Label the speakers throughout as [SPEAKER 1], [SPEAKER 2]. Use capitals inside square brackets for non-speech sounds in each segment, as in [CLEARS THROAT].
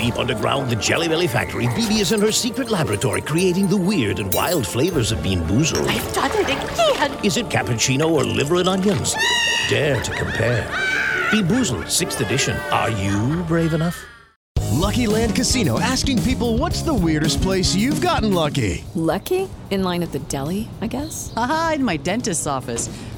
[SPEAKER 1] Deep underground, the Jelly Belly factory, BB is in her secret laboratory creating the weird and wild flavors of Bean Boozled.
[SPEAKER 2] I've done it again.
[SPEAKER 1] Is it cappuccino or liver and onions? Dare to compare. Bean Boozled, 6th edition. Are you brave enough?
[SPEAKER 3] Lucky Land Casino asking people what's the weirdest place you've gotten lucky?
[SPEAKER 4] Lucky? In line at the deli, I guess?
[SPEAKER 5] Aha, in my dentist's office.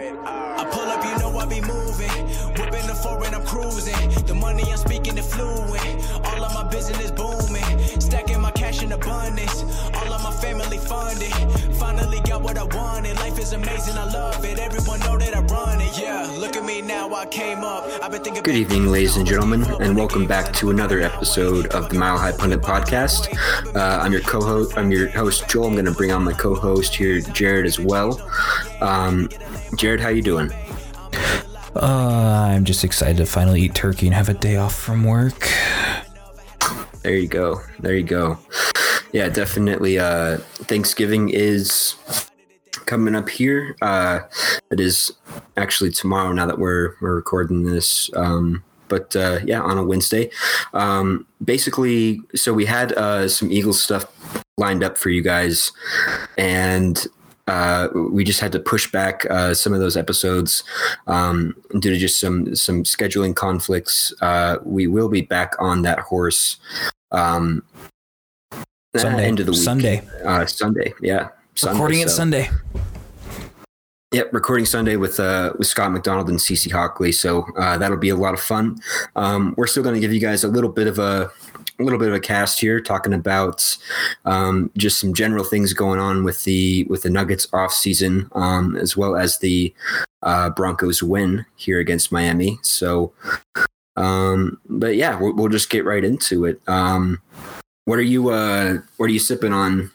[SPEAKER 6] Keeping it quiet. Ah. I pull up, you know I be moving. Whipping the foreign, I'm cruising. The money I'm speaking is fluent. All of my business booming. Stacking my in abundance. All of my family funded. Finally got what I wanted. Life is amazing, I love it. Everyone know that I run it. Yeah, look at me now, I came up. I've been thinking.
[SPEAKER 7] Good evening, ladies and gentlemen, and welcome back to another episode of the Mile High Pundit Podcast. Uh, I'm your co-host. I'm your host, Joel. I'm going to bring on my co-host here, Jared, as well. Um, Jared, how you doing?
[SPEAKER 8] Uh, I'm just excited to finally eat turkey and have a day off from work.
[SPEAKER 7] There you go. There you go. Yeah, definitely. Uh, Thanksgiving is coming up here. Uh, it is actually tomorrow. Now that we're we're recording this. Um, but uh, yeah, on a Wednesday. Um, basically, so we had uh, some Eagles stuff lined up for you guys, and uh, we just had to push back uh, some of those episodes um, due to just some some scheduling conflicts. Uh, we will be back on that horse um,
[SPEAKER 8] Sunday.
[SPEAKER 7] end of the week.
[SPEAKER 8] Sunday.
[SPEAKER 7] Uh, Sunday, yeah. Sunday,
[SPEAKER 8] Recording it Sunday.
[SPEAKER 7] Yep, recording Sunday with uh, with Scott McDonald and Cece Hockley. So uh, that'll be a lot of fun. Um, we're still going to give you guys a little bit of a, a little bit of a cast here, talking about um, just some general things going on with the with the Nuggets off season, um, as well as the uh, Broncos win here against Miami. So, um, but yeah, we'll, we'll just get right into it. What are you uh, What are you sipping on,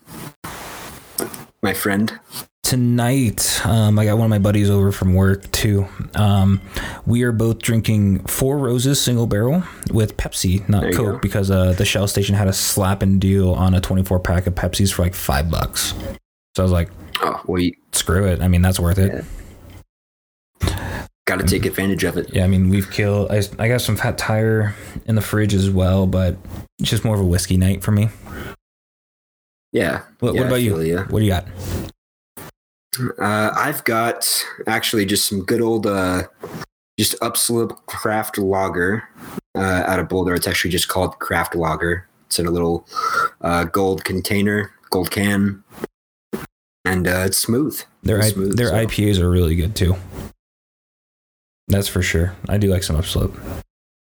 [SPEAKER 7] my friend?
[SPEAKER 8] Tonight, um, I got one of my buddies over from work too. Um, we are both drinking Four Roses single barrel with Pepsi, not Coke,
[SPEAKER 7] go.
[SPEAKER 8] because uh, the Shell station had a slapping deal on a 24 pack of Pepsis for like five bucks. So I was like,
[SPEAKER 7] Oh, you
[SPEAKER 8] screw it. I mean, that's worth it.
[SPEAKER 7] Got to take advantage of it.
[SPEAKER 8] Yeah, I mean, we've killed. I, I got some Fat Tire in the fridge as well, but it's just more of a whiskey night for me.
[SPEAKER 7] Yeah.
[SPEAKER 8] What,
[SPEAKER 7] Yeah,
[SPEAKER 8] what about you?
[SPEAKER 7] feel.
[SPEAKER 8] What do you got?
[SPEAKER 7] Uh, I've got actually just some good old, uh, just Upslope craft lager uh, out of Boulder. It's actually just called craft lager. It's in a little uh, gold container, gold can, and uh, it's smooth.
[SPEAKER 8] Their
[SPEAKER 7] It's
[SPEAKER 8] I,
[SPEAKER 7] smooth,
[SPEAKER 8] their
[SPEAKER 7] so-
[SPEAKER 8] IPAs are really good too. That's for sure. I do like some upslope.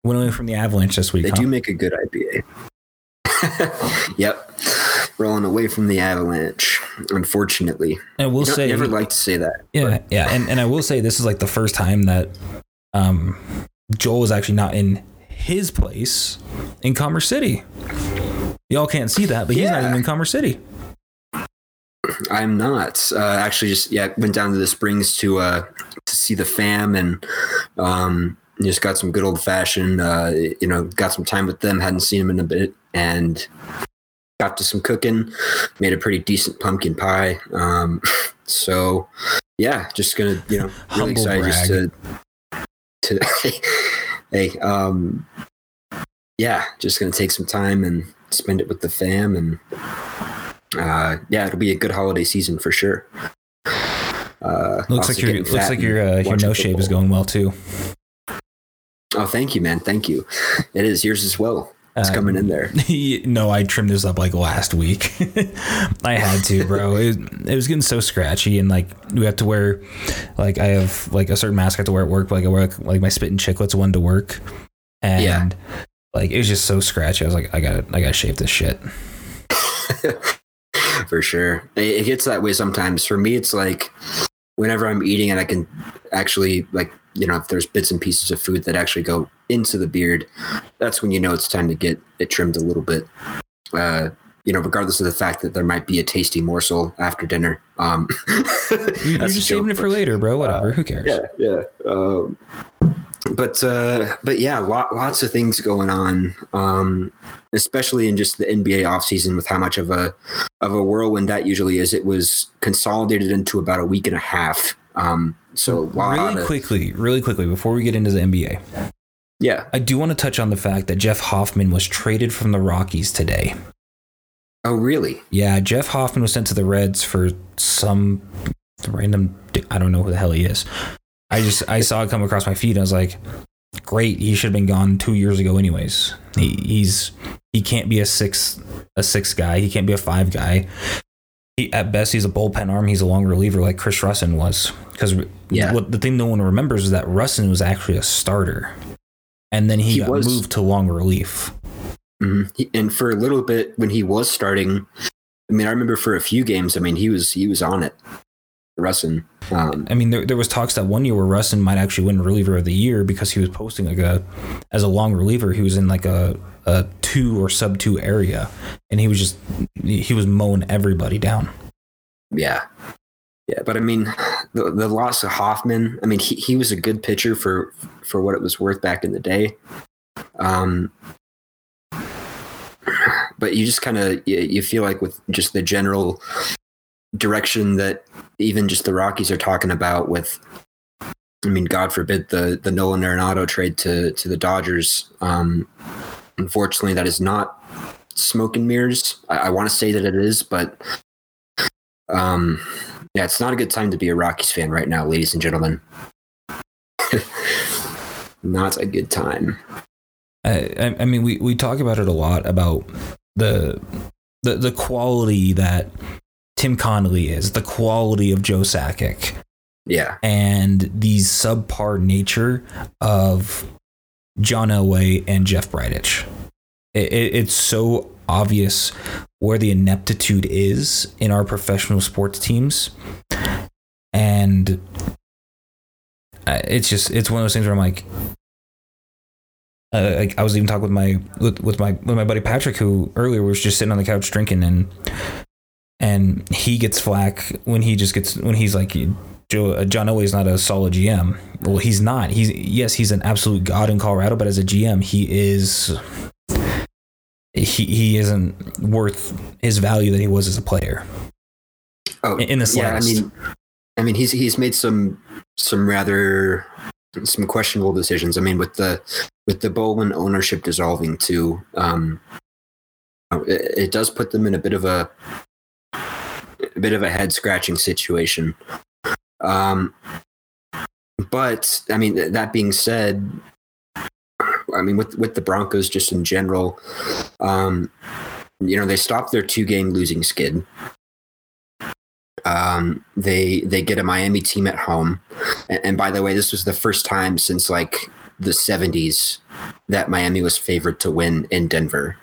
[SPEAKER 8] Went away from the Avalanche this week.
[SPEAKER 7] They
[SPEAKER 8] huh?
[SPEAKER 7] do make a good IPA. [LAUGHS] yep, rolling away from the avalanche. Unfortunately,
[SPEAKER 8] and we'll
[SPEAKER 7] You
[SPEAKER 8] say
[SPEAKER 7] never like to say that.
[SPEAKER 8] Yeah, yeah, and and I will say this is like the first time that um, Joel is actually not in his place in Commerce City. Y'all can't see that, but he's not even in Commerce City.
[SPEAKER 7] I'm not. Uh, actually, just yeah, went down to the Springs to uh, to see the fam and um, just got some good old fashioned. Uh, you know, got some time with them. Hadn't seen them in a bit, and got to some cooking. Made a pretty decent pumpkin pie. Um, [LAUGHS] so yeah, just gonna you know really excited just to to [LAUGHS] hey um yeah, just gonna take some time and spend it with the fam and uh, yeah, it'll be a good holiday season for sure. Uh,
[SPEAKER 8] Looks like your looks like your uh, your nose shave is going well too.
[SPEAKER 7] Oh, thank you, man. Thank you. It is yours as well. It's coming in there. [LAUGHS]
[SPEAKER 8] no, I trimmed this up like last week. [LAUGHS] I had to, bro. [LAUGHS] It, it was getting so scratchy, and like we have to wear, like I have like a certain mask I have to wear at work. Like I wear like, like my Spittin' Chiclets one to work, and
[SPEAKER 7] Yeah.
[SPEAKER 8] like it was just so scratchy. I was like, I got to I got to shave this shit.
[SPEAKER 7] For sure. It, it gets that way sometimes. For me, it's like whenever I'm eating and I can actually like you know, if there's bits and pieces of food that actually go into the beard, that's when you know it's time to get it trimmed a little bit. Uh, you know, regardless of the fact that there might be a tasty morsel after dinner. Um, [LAUGHS]
[SPEAKER 8] You're just saving it for later, bro. Whatever. Who cares?
[SPEAKER 7] yeah, yeah. Um, but uh, but yeah, lot, lots of things going on, um, especially in just the NBA offseason with how much of a of a whirlwind that usually is. It was consolidated into about a week and a half. Um, so
[SPEAKER 8] Really
[SPEAKER 7] of-
[SPEAKER 8] quickly, really quickly, before we get into the NBA,
[SPEAKER 7] yeah.
[SPEAKER 8] I do want to touch on the fact that Jeff Hoffman was traded from the Rockies today.
[SPEAKER 7] Oh, really?
[SPEAKER 8] Yeah, Jeff Hoffman was sent to the Reds for some random. I don't know who the hell he is. I just I saw it come across my feed. And I was like, great. He should have been gone two years ago, anyways. He, he's he can't be a six a six guy. He can't be a five guy. He, at best, he's a bullpen arm. He's a long reliever like Chris Rusin was. Because
[SPEAKER 7] Yeah.
[SPEAKER 8] what the thing no one remembers is that Rusin was actually a starter, and then he,
[SPEAKER 7] He
[SPEAKER 8] got
[SPEAKER 7] was.
[SPEAKER 8] moved to long relief.
[SPEAKER 7] Mhm. And for a little bit when he was starting, I mean, I remember for a few games. I mean, he was he was on it. Rusin. Um,
[SPEAKER 8] I mean, there, there was talks that one year where Rusin might actually win reliever of the year because he was posting like a as a long reliever. He was in like a a two or sub two area, and he was just he was mowing everybody down.
[SPEAKER 7] Yeah. Yeah, but I mean, the, the loss of Hoffman. I mean, he, he was a good pitcher for for what it was worth back in the day. Um, but you just kind of you, you feel like with just the general direction that even just the Rockies are talking about with. I mean, God forbid the the Nolan Arenado trade to to the Dodgers. Um, unfortunately, that is not smoke and mirrors. I, I want to say that it is, but um, yeah, it's not a good time to be a Rockies fan right now, ladies and gentlemen. [LAUGHS] not a good time.
[SPEAKER 8] I, I- I mean, we, we talk about it a lot about the the the quality that Tim Connolly is, the quality of Joe Sakic,
[SPEAKER 7] Yeah,
[SPEAKER 8] and the subpar nature of John Elway and Jeff Bridich. It, it, it's so obvious where the ineptitude is in our professional sports teams, and it's just it's one of those things where I'm like, uh, like I was even talking with my with, with my with my buddy Patrick, who earlier was just sitting on the couch drinking, and and he gets flack when he just gets when he's like Joe uh, John Elway's not a solid GM. Well, he's not. He's yes, he's an absolute god in Colorado, but as a GM, he is he he isn't worth his value that he was as a player.
[SPEAKER 7] oh,
[SPEAKER 8] In- the
[SPEAKER 7] yeah. I mean, I mean, he's he's made some some rather some questionable decisions. I mean, with the with the Bowlen ownership dissolving too, um, it, it does put them in a bit of a a bit of a head scratching situation. Um, but I mean, th- that being said, I mean, with with the Broncos just in general, um, you know, they stopped their two game losing skid. Um, they they get a Miami team at home, and, and by the way, this was the first time since like the '70s that Miami was favored to win in Denver.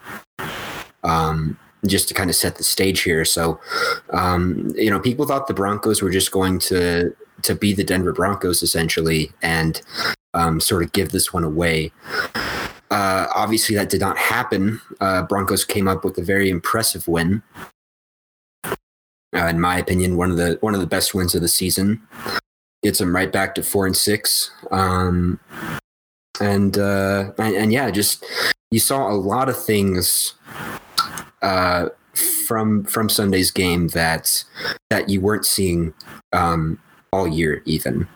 [SPEAKER 7] Um, just to kind of set the stage here, so um, you know, people thought the Broncos were just going to to be the Denver Broncos essentially, and um, sort of give this one away. Uh, obviously, that did not happen. Uh, Broncos came up with a very impressive win. Uh, in my opinion, one of the one of the best wins of the season. Gets them right back to four and six. Um, and, uh, and and yeah, just you saw a lot of things uh, from from Sunday's game that that you weren't seeing um, all year, even.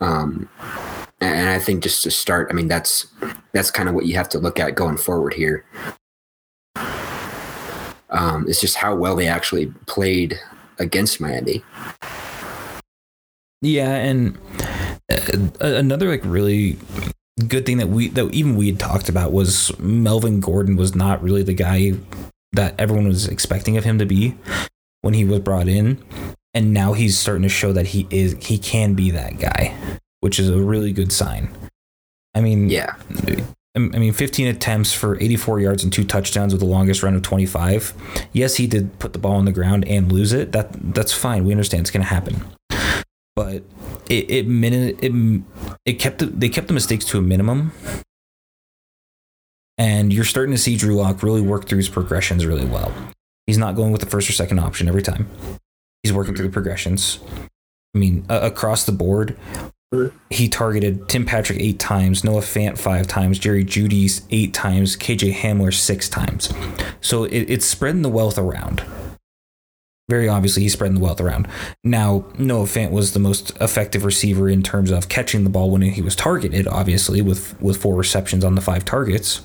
[SPEAKER 7] Um, and I think just to start, I mean that's that's kind of what you have to look at going forward here. Um, it's just how well they actually played against Miami.
[SPEAKER 8] Yeah, and uh, another like really good thing that we that even we had talked about was Melvin Gordon was not really the guy that everyone was expecting of him to be when he was brought in, and now he's starting to show that he is he can be that guy, which is a really good sign. I mean,
[SPEAKER 7] Yeah, um,
[SPEAKER 8] I mean, 15 attempts for 84 yards and two touchdowns with the longest run of 25. Yes, he did put the ball on the ground and lose it. That that's fine. We understand it's going to happen. But it it it, it kept the, they kept the mistakes to a minimum. And you're starting to see Drew Lock really work through his progressions really well. He's not going with the first or second option every time. He's working through the progressions. I mean, uh, across the board, he targeted Tim Patrick eight times, Noah Fant five times, Jerry Jeudy's eight times, KJ Hamler six times. So it, it's spreading the wealth around. Very obviously, he's spreading the wealth around. Now, Noah Fant was the most effective receiver in terms of catching the ball when he was targeted, obviously, with, with four receptions on the five targets.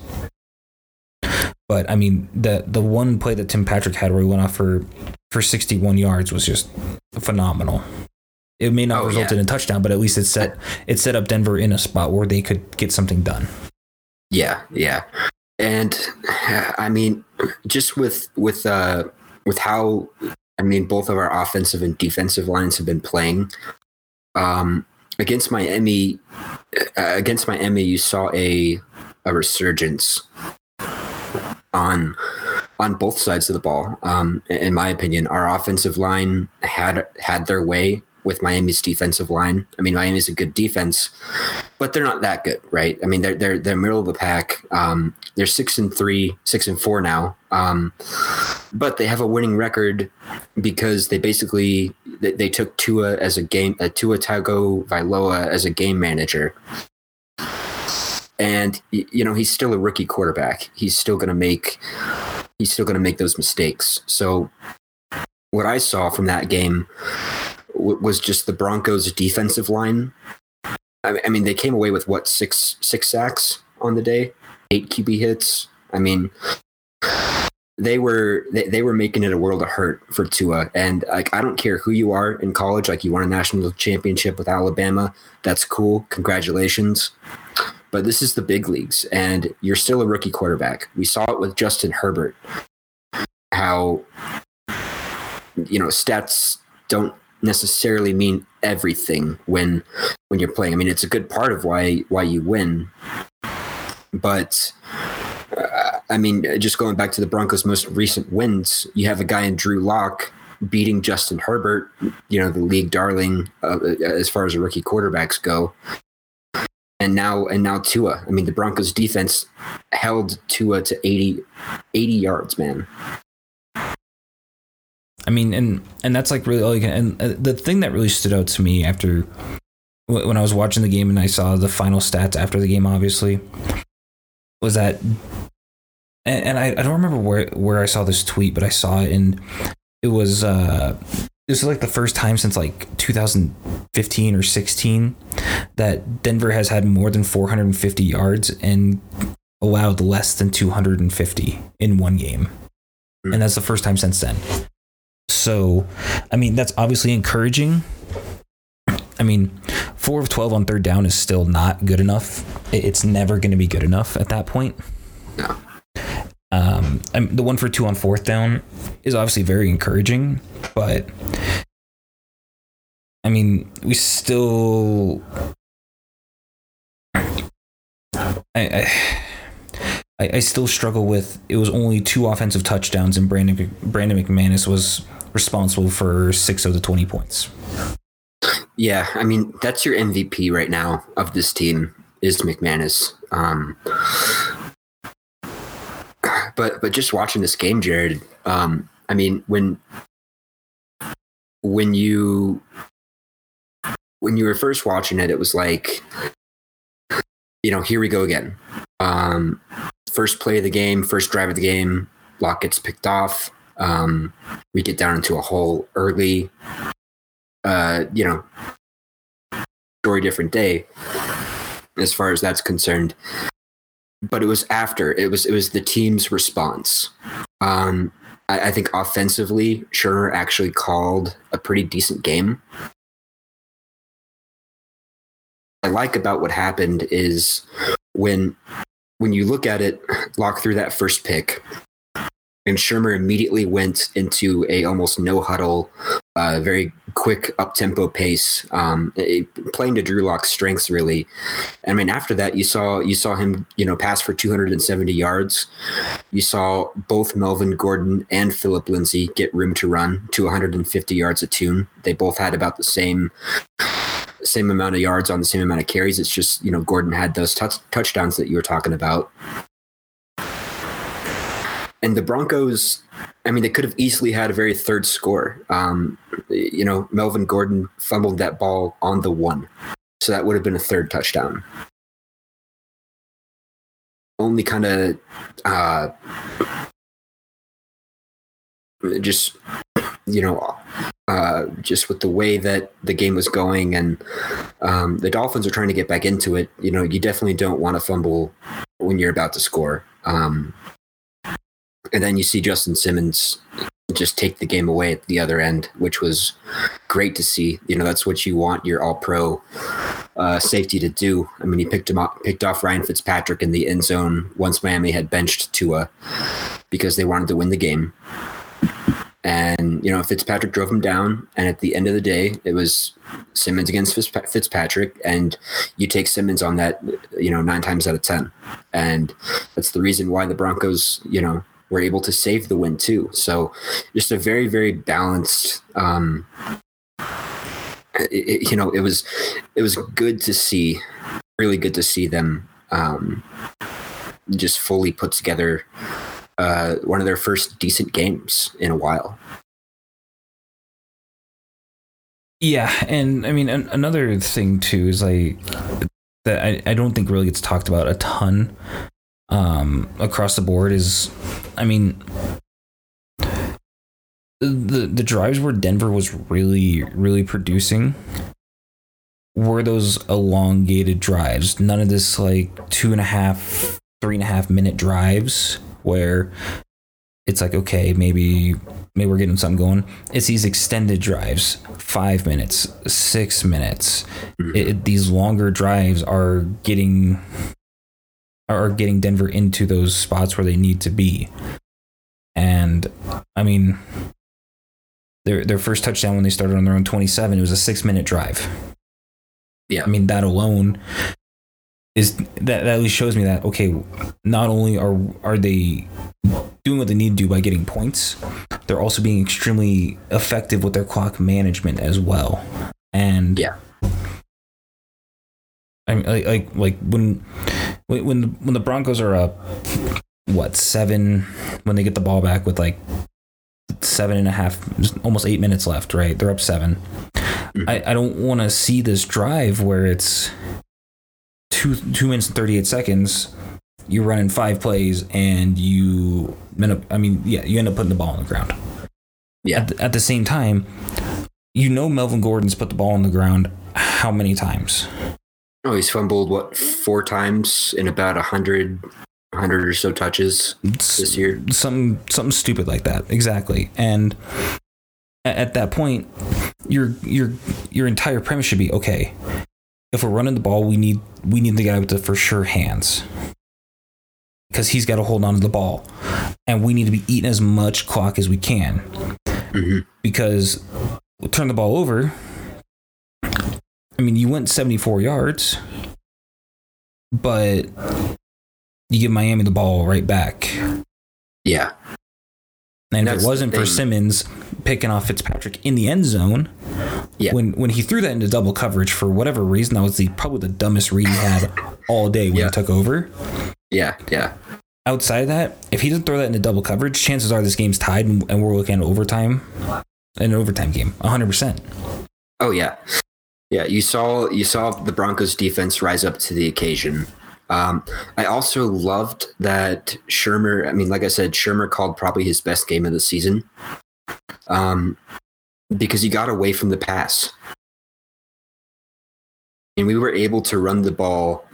[SPEAKER 8] But I mean, the the one play that Tim Patrick had where he went off for for 61 yards was just phenomenal. It may not
[SPEAKER 7] Oh,
[SPEAKER 8] result
[SPEAKER 7] yeah.
[SPEAKER 8] in a touchdown, but at least it set it set up Denver in a spot where they could get something done.
[SPEAKER 7] Yeah, yeah. And I mean, just with with uh with how I mean both of our offensive and defensive lines have been playing. Um against Miami uh, against Miami you saw a a resurgence on on both sides of the ball. Um in my opinion, our offensive line had had their way with Miami's defensive line. I mean, Miami's a good defense, but they're not that good, right? I mean, they're they're they're middle of the pack. Um, they're six and three, six and four now, um, but they have a winning record because they basically they, they took Tua as a game, uh, Tua Tagovailoa as a game manager. And you know he's still a rookie quarterback. He's still going to make he's still going to make those mistakes. So what I saw from that game was just the Broncos' defensive line. I, mean, they came away with what six six sacks on the day, eight QB hits. I mean, they were they, they were making it a world of hurt for Tua. And like, I don't care who you are in college. Like, you won a national championship with Alabama. That's cool. Congratulations. But this is the big leagues, and you're still a rookie quarterback. We saw it with Justin Herbert. How you know stats don't necessarily mean everything when when you're playing. I mean, it's a good part of why why you win, but uh, I mean, just going back to the Broncos' most recent wins, you have a guy in Drew Lock beating Justin Herbert, you know, the league darling uh, as far as rookie quarterbacks go. And now, and now Tua. I mean, the Broncos' defense held Tua to 80, 80 yards, man.
[SPEAKER 8] I mean, and and that's like really all you can. And uh, the thing that really stood out to me after when I was watching the game and I saw the final stats after the game, obviously, was that, and, and I, I don't remember where where I saw this tweet, but I saw it and it was uh this is like the first time since like 2015 or 16 that Denver has had more than 450 yards and allowed less than 250 in one game. And that's the first time since then. So, I mean, that's obviously encouraging. I mean, four of 12 on third down is still not good enough. It's never going to be good enough at that point.
[SPEAKER 7] No.
[SPEAKER 8] Um, I mean, the one for two on fourth down is obviously very encouraging, but I mean, we still. I, I, I I still struggle with it was only two offensive touchdowns and Brandon Brandon McManus was responsible for six of the twenty points.
[SPEAKER 7] Yeah, I mean that's your MVP right now of this team is McManus. Um, but but just watching this game, Jared. Um, I mean when when you when you were first watching it, it was like, you know, here we go again. Um, first play of the game, first drive of the game, Lock gets picked off. Um, we get down into a hole early. Uh, you know, story different day as far as that's concerned. But it was after it was it was the team's response. Um, I, I think offensively, Shurmur actually called a pretty decent game. I like about what happened is when when you look at it, Lock through that first pick, and Shurmur immediately went into a almost no huddle, uh, very quick up tempo pace, um, playing to Drew Lock's strengths really. I mean, after that, you saw you saw him, you know, pass for 270 yards. You saw both Melvin Gordon and Philip Lindsay get room to run to 150 yards a tune. They both had about the same same amount of yards on the same amount of carries. It's just you know Gordon had those touch, touchdowns that you were talking about, and the Broncos. I mean, they could have easily had a very third score. Um, you know, Melvin Gordon fumbled that ball on the one, so that would have been a third touchdown. Only kind of uh, just you know uh, just with the way that the game was going and um, the Dolphins are trying to get back into it, you know, you definitely don't want to fumble when you're about to score. Um, and then you see Justin Simmons just take the game away at the other end, which was great to see. You know, that's what you want your all pro uh, safety to do. I mean, he picked him up, picked off Ryan Fitzpatrick in the end zone once Miami had benched Tua because they wanted to win the game. And, you know, Fitzpatrick drove him down. And at the end of the day, it was Simmons against Fitzpatrick. And you take Simmons on that, you know, nine times out of 10. And that's the reason why the Broncos, you know, were able to save the win too. So just a very, very balanced, um, it, you know, it was, it was good to see, really good to see them, um, just fully put together uh, one of their first decent games in a while.
[SPEAKER 8] Yeah, and I mean an- another thing too is like that I, I don't think really gets talked about a ton um, across the board is I mean the the drives where Denver was really really producing were those elongated drives. None of this like two and a half, three and a half minute drives where it's like okay maybe maybe we're getting something going. It's these extended drives five minutes six minutes. It, it, these longer drives are getting are getting denver into those spots where they need to be. And i mean their their first touchdown when they started on their own 27 it was a six minute drive.
[SPEAKER 7] Yeah.
[SPEAKER 8] I mean that alone is that, that at least shows me that okay not only are are they doing what they need to do by getting points they're also being extremely effective with their clock management as well. And
[SPEAKER 7] yeah
[SPEAKER 8] i mean like like, like when when the, when the broncos are up what seven when they get the ball back with like seven and a half almost eight minutes left right? They're up 7 mm-hmm. i, I don't want to see this drive where it's two two minutes and 38 seconds you're running five plays and you end up i mean yeah you end up putting the ball on the ground.
[SPEAKER 7] Yeah.
[SPEAKER 8] At the, at the same time you know melvin gordon's put the ball on the ground how many times
[SPEAKER 7] oh he's fumbled what four times in about a hundred hundred or so touches this year?
[SPEAKER 8] some something stupid like that. Exactly. And at that point your your your entire premise should be okay if we're running the ball, we need we need the guy with the for sure hands. Because he's got to hold on to the ball, and we need to be eating as much clock as we can.
[SPEAKER 7] Mm-hmm.
[SPEAKER 8] because we'll turn the ball over. I mean, you went 74 yards, but you give Miami the ball right back.
[SPEAKER 7] Yeah.
[SPEAKER 8] And That's if it wasn't for Simmons picking off Fitzpatrick in the end zone,
[SPEAKER 7] yeah.
[SPEAKER 8] when when he threw that into double coverage for whatever reason, that was the probably the dumbest read he had all day when yeah. he took over.
[SPEAKER 7] Yeah, yeah.
[SPEAKER 8] Outside of that, if he doesn't throw that into double coverage, chances are this game's tied and, and we're looking at overtime, an overtime game, hundred percent.
[SPEAKER 7] Oh yeah, yeah. You saw you saw the Broncos defense rise up to the occasion. Um, I also loved that Shurmur. I mean, like I said, Shurmur called probably his best game of the season um, because he got away from the pass. And we were able to run the ball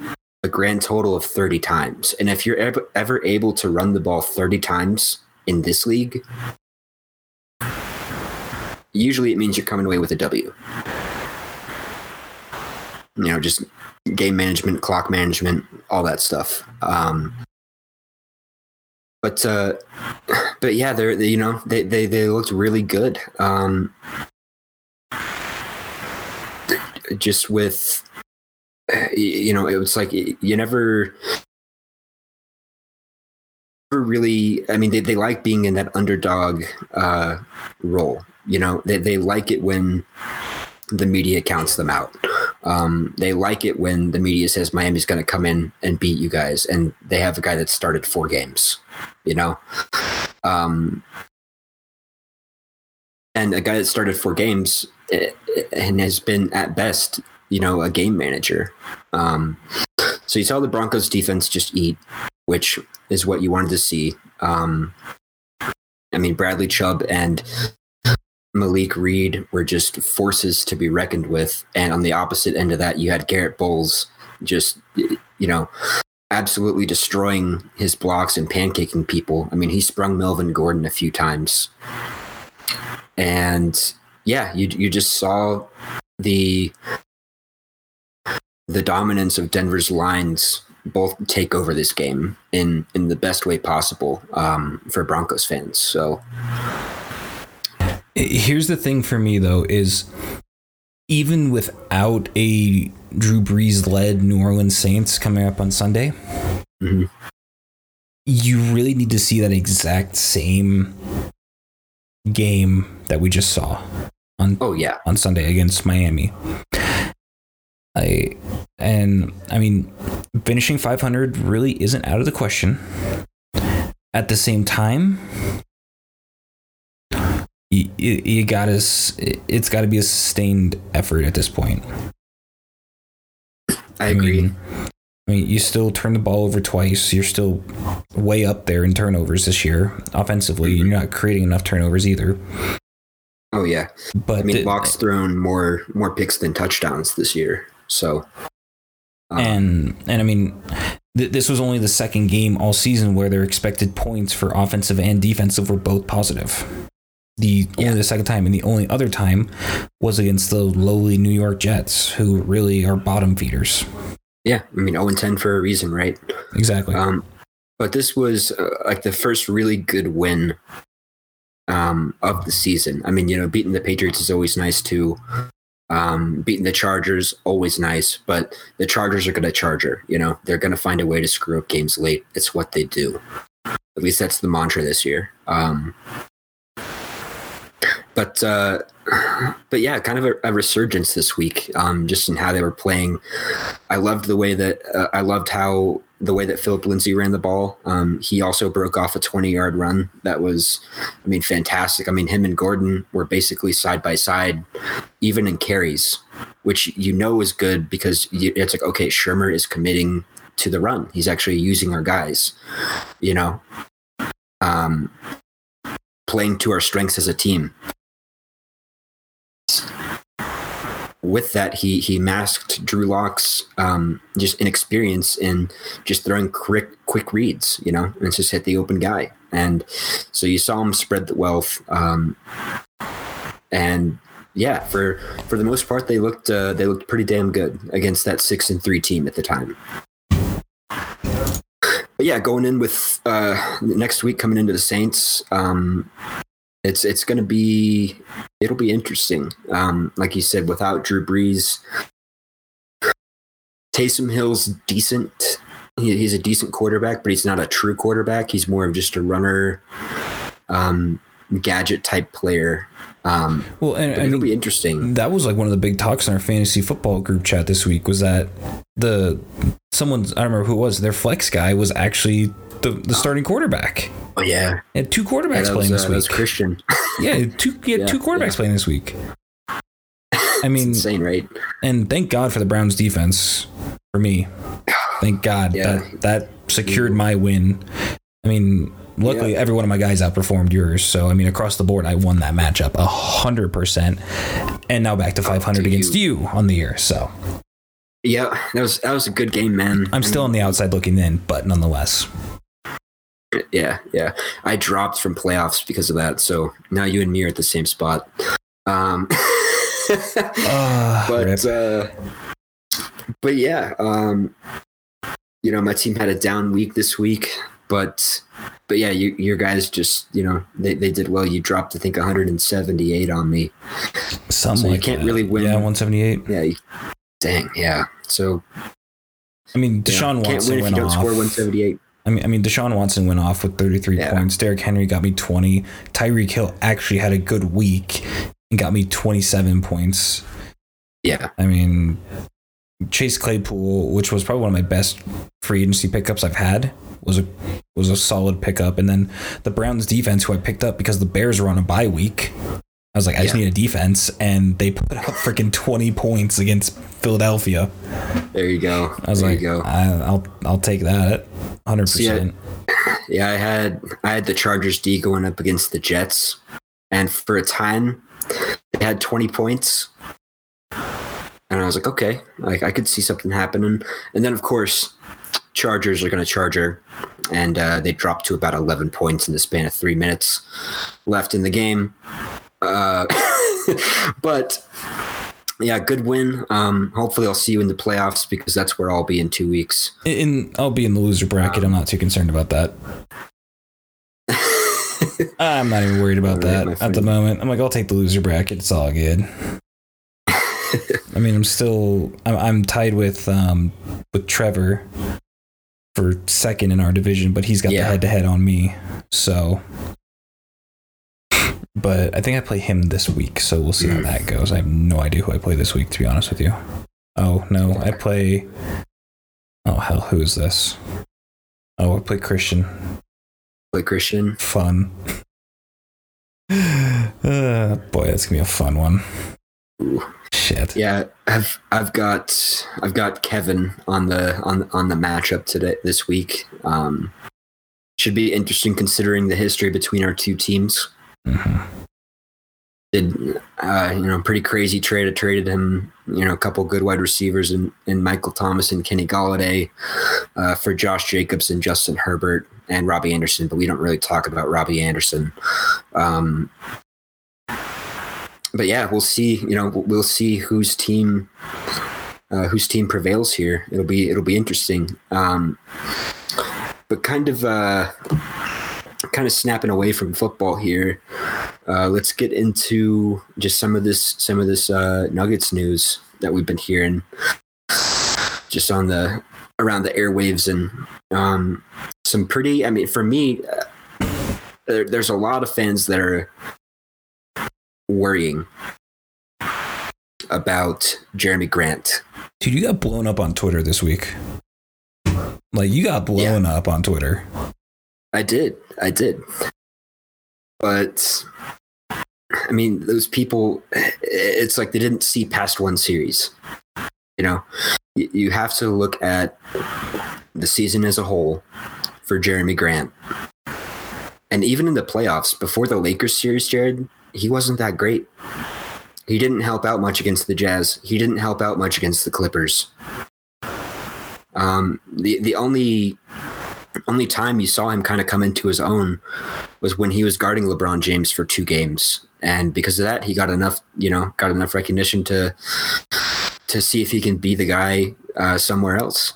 [SPEAKER 7] a grand total of 30 times. And if you're ever, ever able to run the ball 30 times in this league, usually it means you're coming away with a W. You know, just game management, clock management, all that stuff. Um, but uh, [SIGHS] but yeah, they're they, you know they, they they looked really good. Um, just with [SIGHS] you know, it was like you never really i mean they, they like being in that underdog uh role you know they, they like it when the media counts them out Um, they like it when the media says Miami's going to come in and beat you guys, and they have a guy that started four games, you know, um, and a guy that started four games eh, eh, and has been at best, you know, a game manager. Um, so you saw the Broncos defense just eat, which is what you wanted to see. Um, I mean, Bradley Chubb and Malik Reed were just forces to be reckoned with. And on the opposite end of that, you had Garett Bolles just, you know, absolutely destroying his blocks and pancaking people. I mean, he sprung Melvin Gordon a few times. And yeah, you you just saw the the dominance of Denver's lines both take over this game in in the best way possible um, for Broncos fans. So
[SPEAKER 8] Here's the thing for me though is even without a Drew Brees led New Orleans Saints coming up on Sunday,
[SPEAKER 7] Mhm.
[SPEAKER 8] you really need to see that exact same game that we just saw on
[SPEAKER 7] oh yeah,
[SPEAKER 8] on Sunday against Miami. I and I mean, finishing 500 really isn't out of the question. At the same time, you, you, you gotta it's got to be a sustained effort at this point.
[SPEAKER 7] I agree.
[SPEAKER 8] mean, I mean, you still turn the ball over twice. You're still way up there in turnovers this year. Offensively, you're not creating enough turnovers either.
[SPEAKER 7] oh yeah.
[SPEAKER 8] But
[SPEAKER 7] I mean,
[SPEAKER 8] the-
[SPEAKER 7] Lock's thrown more more picks than touchdowns this year. So um,
[SPEAKER 8] and and I mean, th- this was only the second game all season where their expected points for offensive and defensive were both positive. The
[SPEAKER 7] Yeah.
[SPEAKER 8] only the second time, and the only other time was against the lowly New York Jets, who really are bottom feeders.
[SPEAKER 7] yeah, I mean, 0 and 10 for a reason, right?
[SPEAKER 8] Exactly.
[SPEAKER 7] Um, but this was uh, like the first really good win um, of the season. I mean, you know, beating the Patriots is always nice too. Um, beating the Chargers always nice, but the Chargers are going to charger. You know, they're going to find a way to screw up games late. It's what they do. At least that's the mantra this year. Um, but uh, but yeah, kind of a, a resurgence this week, um, just in how they were playing. I loved the way that uh, I loved how the way that Philip Lindsay ran the ball. Um, he also broke off a 20 yard run that was, I mean, fantastic. I mean, him and Gordon were basically side by side, even in carries, which you know is good because you, it's like okay, Shurmur is committing to the run. He's actually using our guys, you know, um, playing to our strengths as a team. With that, he he masked Drew Lock's um, just inexperience in just throwing quick quick reads, you know, and just hit the open guy. And so you saw him spread the wealth. Um, and yeah, for for the most part, they looked uh, they looked pretty damn good against that six and three team at the time. But yeah, going in with uh, next week coming into the Saints, um, it's it's going to be it'll be interesting. Um, like you said, without Drew Brees, Taysom Hill's decent. He, he's a decent quarterback, but he's not a true quarterback. He's more of just a runner, um, gadget type player. Um,
[SPEAKER 8] well, and
[SPEAKER 7] it'll
[SPEAKER 8] mean,
[SPEAKER 7] be interesting.
[SPEAKER 8] that was like one of the big talks in our fantasy football group chat this week was that the someone's I don't remember who it was their flex guy was actually the, the starting quarterback.
[SPEAKER 7] Oh yeah,
[SPEAKER 8] He had two
[SPEAKER 7] yeah
[SPEAKER 8] quarterbacks playing this
[SPEAKER 7] uh, that was
[SPEAKER 8] week.
[SPEAKER 7] Christian. [LAUGHS]
[SPEAKER 8] Yeah, two he had
[SPEAKER 7] Yeah,
[SPEAKER 8] two quarterbacks
[SPEAKER 7] yeah.
[SPEAKER 8] playing this week. I [LAUGHS]
[SPEAKER 7] It's
[SPEAKER 8] mean,
[SPEAKER 7] insane, right?
[SPEAKER 8] and thank God for the Browns defense for me. Thank God that that secured my win. I mean, luckily
[SPEAKER 7] Yeah.
[SPEAKER 8] every one of my guys outperformed yours, so I mean across the board I won that matchup a hundred percent, and now back to five hundred against
[SPEAKER 7] you.
[SPEAKER 8] you on the year. So
[SPEAKER 7] Yeah, that was that was a good game, man.
[SPEAKER 8] I'm still on the outside looking in, but nonetheless.
[SPEAKER 7] Yeah, yeah. I dropped from playoffs because of that. So now you and me are at the same spot. Um,
[SPEAKER 8] Uh, [LAUGHS]
[SPEAKER 7] but uh, but yeah, um, you know, my team had a down week this week, but but yeah, you, your guys just you know they, they did well. You dropped I think 178 on me.
[SPEAKER 8] Something
[SPEAKER 7] so you can't
[SPEAKER 8] that.
[SPEAKER 7] really win.
[SPEAKER 8] Yeah, 178.
[SPEAKER 7] Yeah, you, dang, yeah. So
[SPEAKER 8] I mean, Deshaun
[SPEAKER 7] can't
[SPEAKER 8] Watson
[SPEAKER 7] win if
[SPEAKER 8] went
[SPEAKER 7] you don't
[SPEAKER 8] off.
[SPEAKER 7] score 178.
[SPEAKER 8] I mean, I mean, Deshaun Watson went off with 33
[SPEAKER 7] Yeah.
[SPEAKER 8] points. Derrick Henry got me 20. Tyreek Hill actually had a good week and got me 27 points.
[SPEAKER 7] Yeah.
[SPEAKER 8] I mean, Chase Claypool, which was probably one of my best free agency pickups I've had, was a was a solid pickup. And then the Browns defense, who I picked up because the Bears were on a bye week. I was like, I just need a defense, and they put up freaking twenty points against Philadelphia.
[SPEAKER 7] There you go.
[SPEAKER 8] I was
[SPEAKER 7] there
[SPEAKER 8] like,
[SPEAKER 7] you go.
[SPEAKER 8] I, I'll I'll take that, hundred
[SPEAKER 7] so
[SPEAKER 8] percent.
[SPEAKER 7] Yeah, I had I had the Chargers D going up against the Jets, and for a time, they had 20 points, and I was like, okay, like I could see something happening. And then of course, Chargers are going to Charger, and uh, they dropped to about 11 points in the span of three minutes left in the game. Uh, [LAUGHS] but yeah, good win. Um, hopefully, I'll see you in the playoffs because that's where I'll be in two weeks.
[SPEAKER 8] In I'll be in the loser bracket. I'm not too concerned about that. [LAUGHS] I'm not even worried about
[SPEAKER 7] right,
[SPEAKER 8] that at the moment. I'm like, I'll take the loser bracket. It's all good. I mean, I'm still I'm, I'm tied with um with Trevor for second in our division, but he's got the head to head on me. So, but I think I play him this week, so we'll see how that goes. I have no idea who I play this week, to be honest with you. Oh no, I play. Oh hell, who is this? Oh, I play Christian.
[SPEAKER 7] Play Christian.
[SPEAKER 8] Fun. [SIGHS] Uh, boy, that's gonna be a fun one.
[SPEAKER 7] Ooh.
[SPEAKER 8] Shit.
[SPEAKER 7] Yeah, I've I've got I've got Kevin on the on on the matchup today this week. Um, should be interesting considering the history between our two teams.
[SPEAKER 8] Mhm.
[SPEAKER 7] Did uh, you know pretty crazy trade? I traded him you know a couple good wide receivers and in Michael Thomas and Kenny Golladay uh, for Josh Jacobs and Justin Herbert and Robbie Anderson, but we don't really talk about Robbie Anderson. Um, but yeah, we'll see. You know, we'll- we'll see whose team uh, whose team prevails here. It'll be it'll be interesting. Um, but kind of uh, kind of snapping away from football here. Uh, let's get into just some of this some of this uh, Nuggets news that we've been hearing just on the around the airwaves and um, some pretty. I mean, for me, uh, there, there's a lot of fans that are worrying about Jerami Grant.
[SPEAKER 8] Dude, you got blown up on Twitter this week. Like you got blown up on Twitter.
[SPEAKER 7] I did. I did. But I mean, those people, it's like they didn't see past one series. You know, you, have to look at the season as a whole for Jerami Grant. And even in the playoffs, before the Lakers series, Jared, he wasn't that great. He didn't help out much against the Jazz. He didn't help out much against the Clippers. Um, the the only only time you saw him kind of come into his own was when he was guarding LeBron James for two games, and because of that, he got enough, you know, got enough recognition to to see if he can be the guy uh, somewhere else.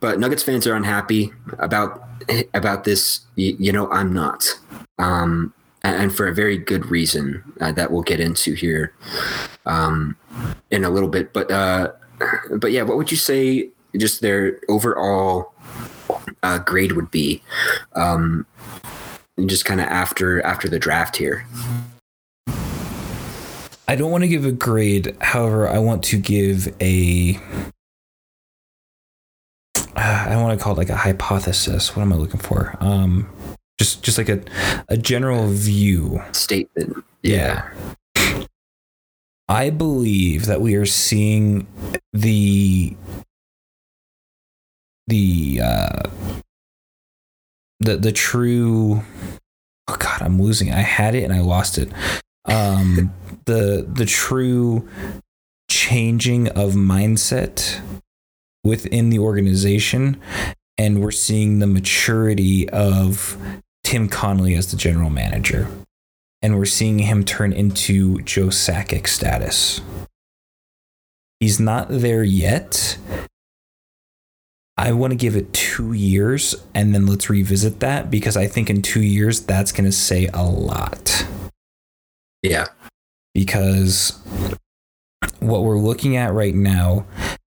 [SPEAKER 7] But Nuggets fans are unhappy about about this. You, you know, I'm not, um, and, and for a very good reason uh, that we'll get into here um, in a little bit. But uh, but yeah, what would you say? Just their overall uh, grade would be, um, just kind of after after the draft here.
[SPEAKER 8] I don't want to give a grade. However, I want to give a. Uh, I don't want to call it like a hypothesis. What am I looking for? Um, just just like a a general view.
[SPEAKER 7] Statement.
[SPEAKER 8] Yeah. I believe that we are seeing the the uh the the true oh god i'm losing it. i had it and i lost it. Um [LAUGHS] the the true changing of mindset within the organization and we're seeing the maturity of tim connolly as the general manager. And we're seeing him turn into joe sakic status. He's not there yet I want to give it two years and then let's revisit that because I think in two years that's going to say a lot.
[SPEAKER 7] Yeah.
[SPEAKER 8] Because what we're looking at right now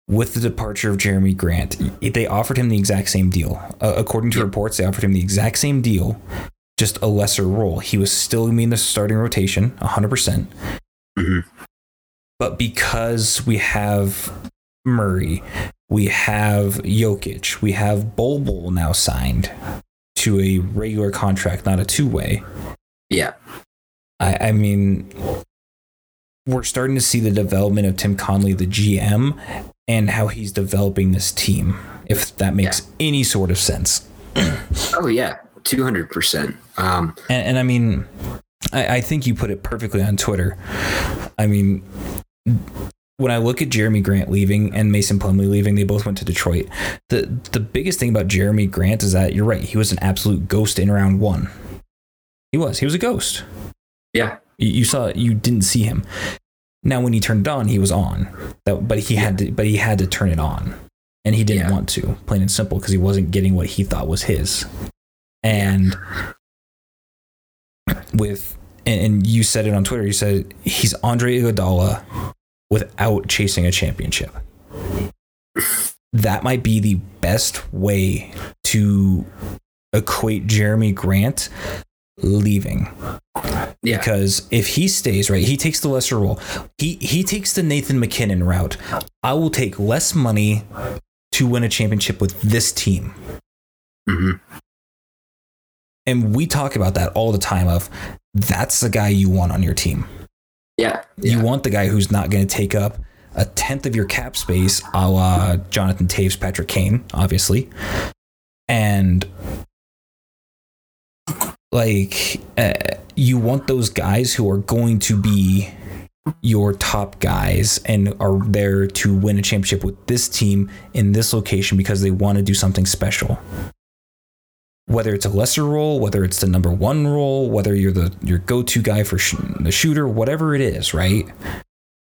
[SPEAKER 8] with the departure of Jerami Grant, they offered him the exact same deal. Uh, according to reports, they offered him the exact same deal, just a lesser role. He was still going to be in the starting rotation, 100%.
[SPEAKER 7] Mhm.
[SPEAKER 8] But because we have Murray, we have Jokic, we have Bol Bol now signed to a regular contract, not a two way.
[SPEAKER 7] Yeah.
[SPEAKER 8] I, I mean, we're starting to see the development of Tim Connelly, the GM, and how he's developing this team, if that makes any sort of sense. [CLEARS THROAT]
[SPEAKER 7] Oh yeah, two hundred percent. Um,
[SPEAKER 8] And, and I mean, I, I think you put it perfectly on Twitter. I mean, when I look at Jerami Grant leaving and Mason Plumlee leaving, they both went to Detroit. The the biggest thing about Jerami Grant is that you're right. He was an absolute ghost in round one. He was. He was a ghost.
[SPEAKER 7] yeah,
[SPEAKER 8] You, you saw. You didn't see him. Now, when he turned on, he was on. That, but he had to. But he had to turn it on, and he didn't
[SPEAKER 7] Yeah.
[SPEAKER 8] want to. Plain and simple, because he wasn't getting what he thought was his. And with and, you said it on Twitter. You said he's Andre Iguodala without chasing a championship. That might be the best way to equate Jerami Grant leaving
[SPEAKER 7] yeah,
[SPEAKER 8] because if he stays right, he takes the lesser role. He he takes the Nathan MacKinnon route. I will take less money to win a championship with this team.
[SPEAKER 7] Mhm.
[SPEAKER 8] And we talk about that all the time of that's the guy you want on your team.
[SPEAKER 7] Yeah,
[SPEAKER 8] You
[SPEAKER 7] yeah.
[SPEAKER 8] want the guy who's not going to take up a tenth of your cap space, a la Jonathan Toews, Patrick Kane, obviously. And like, uh, you want those guys who are going to be your top guys and are there to win a championship with this team in this location because they want to do something special whether it's a lesser role, whether it's the number one role, whether you're the your go-to guy for sh- the shooter, whatever it is, right?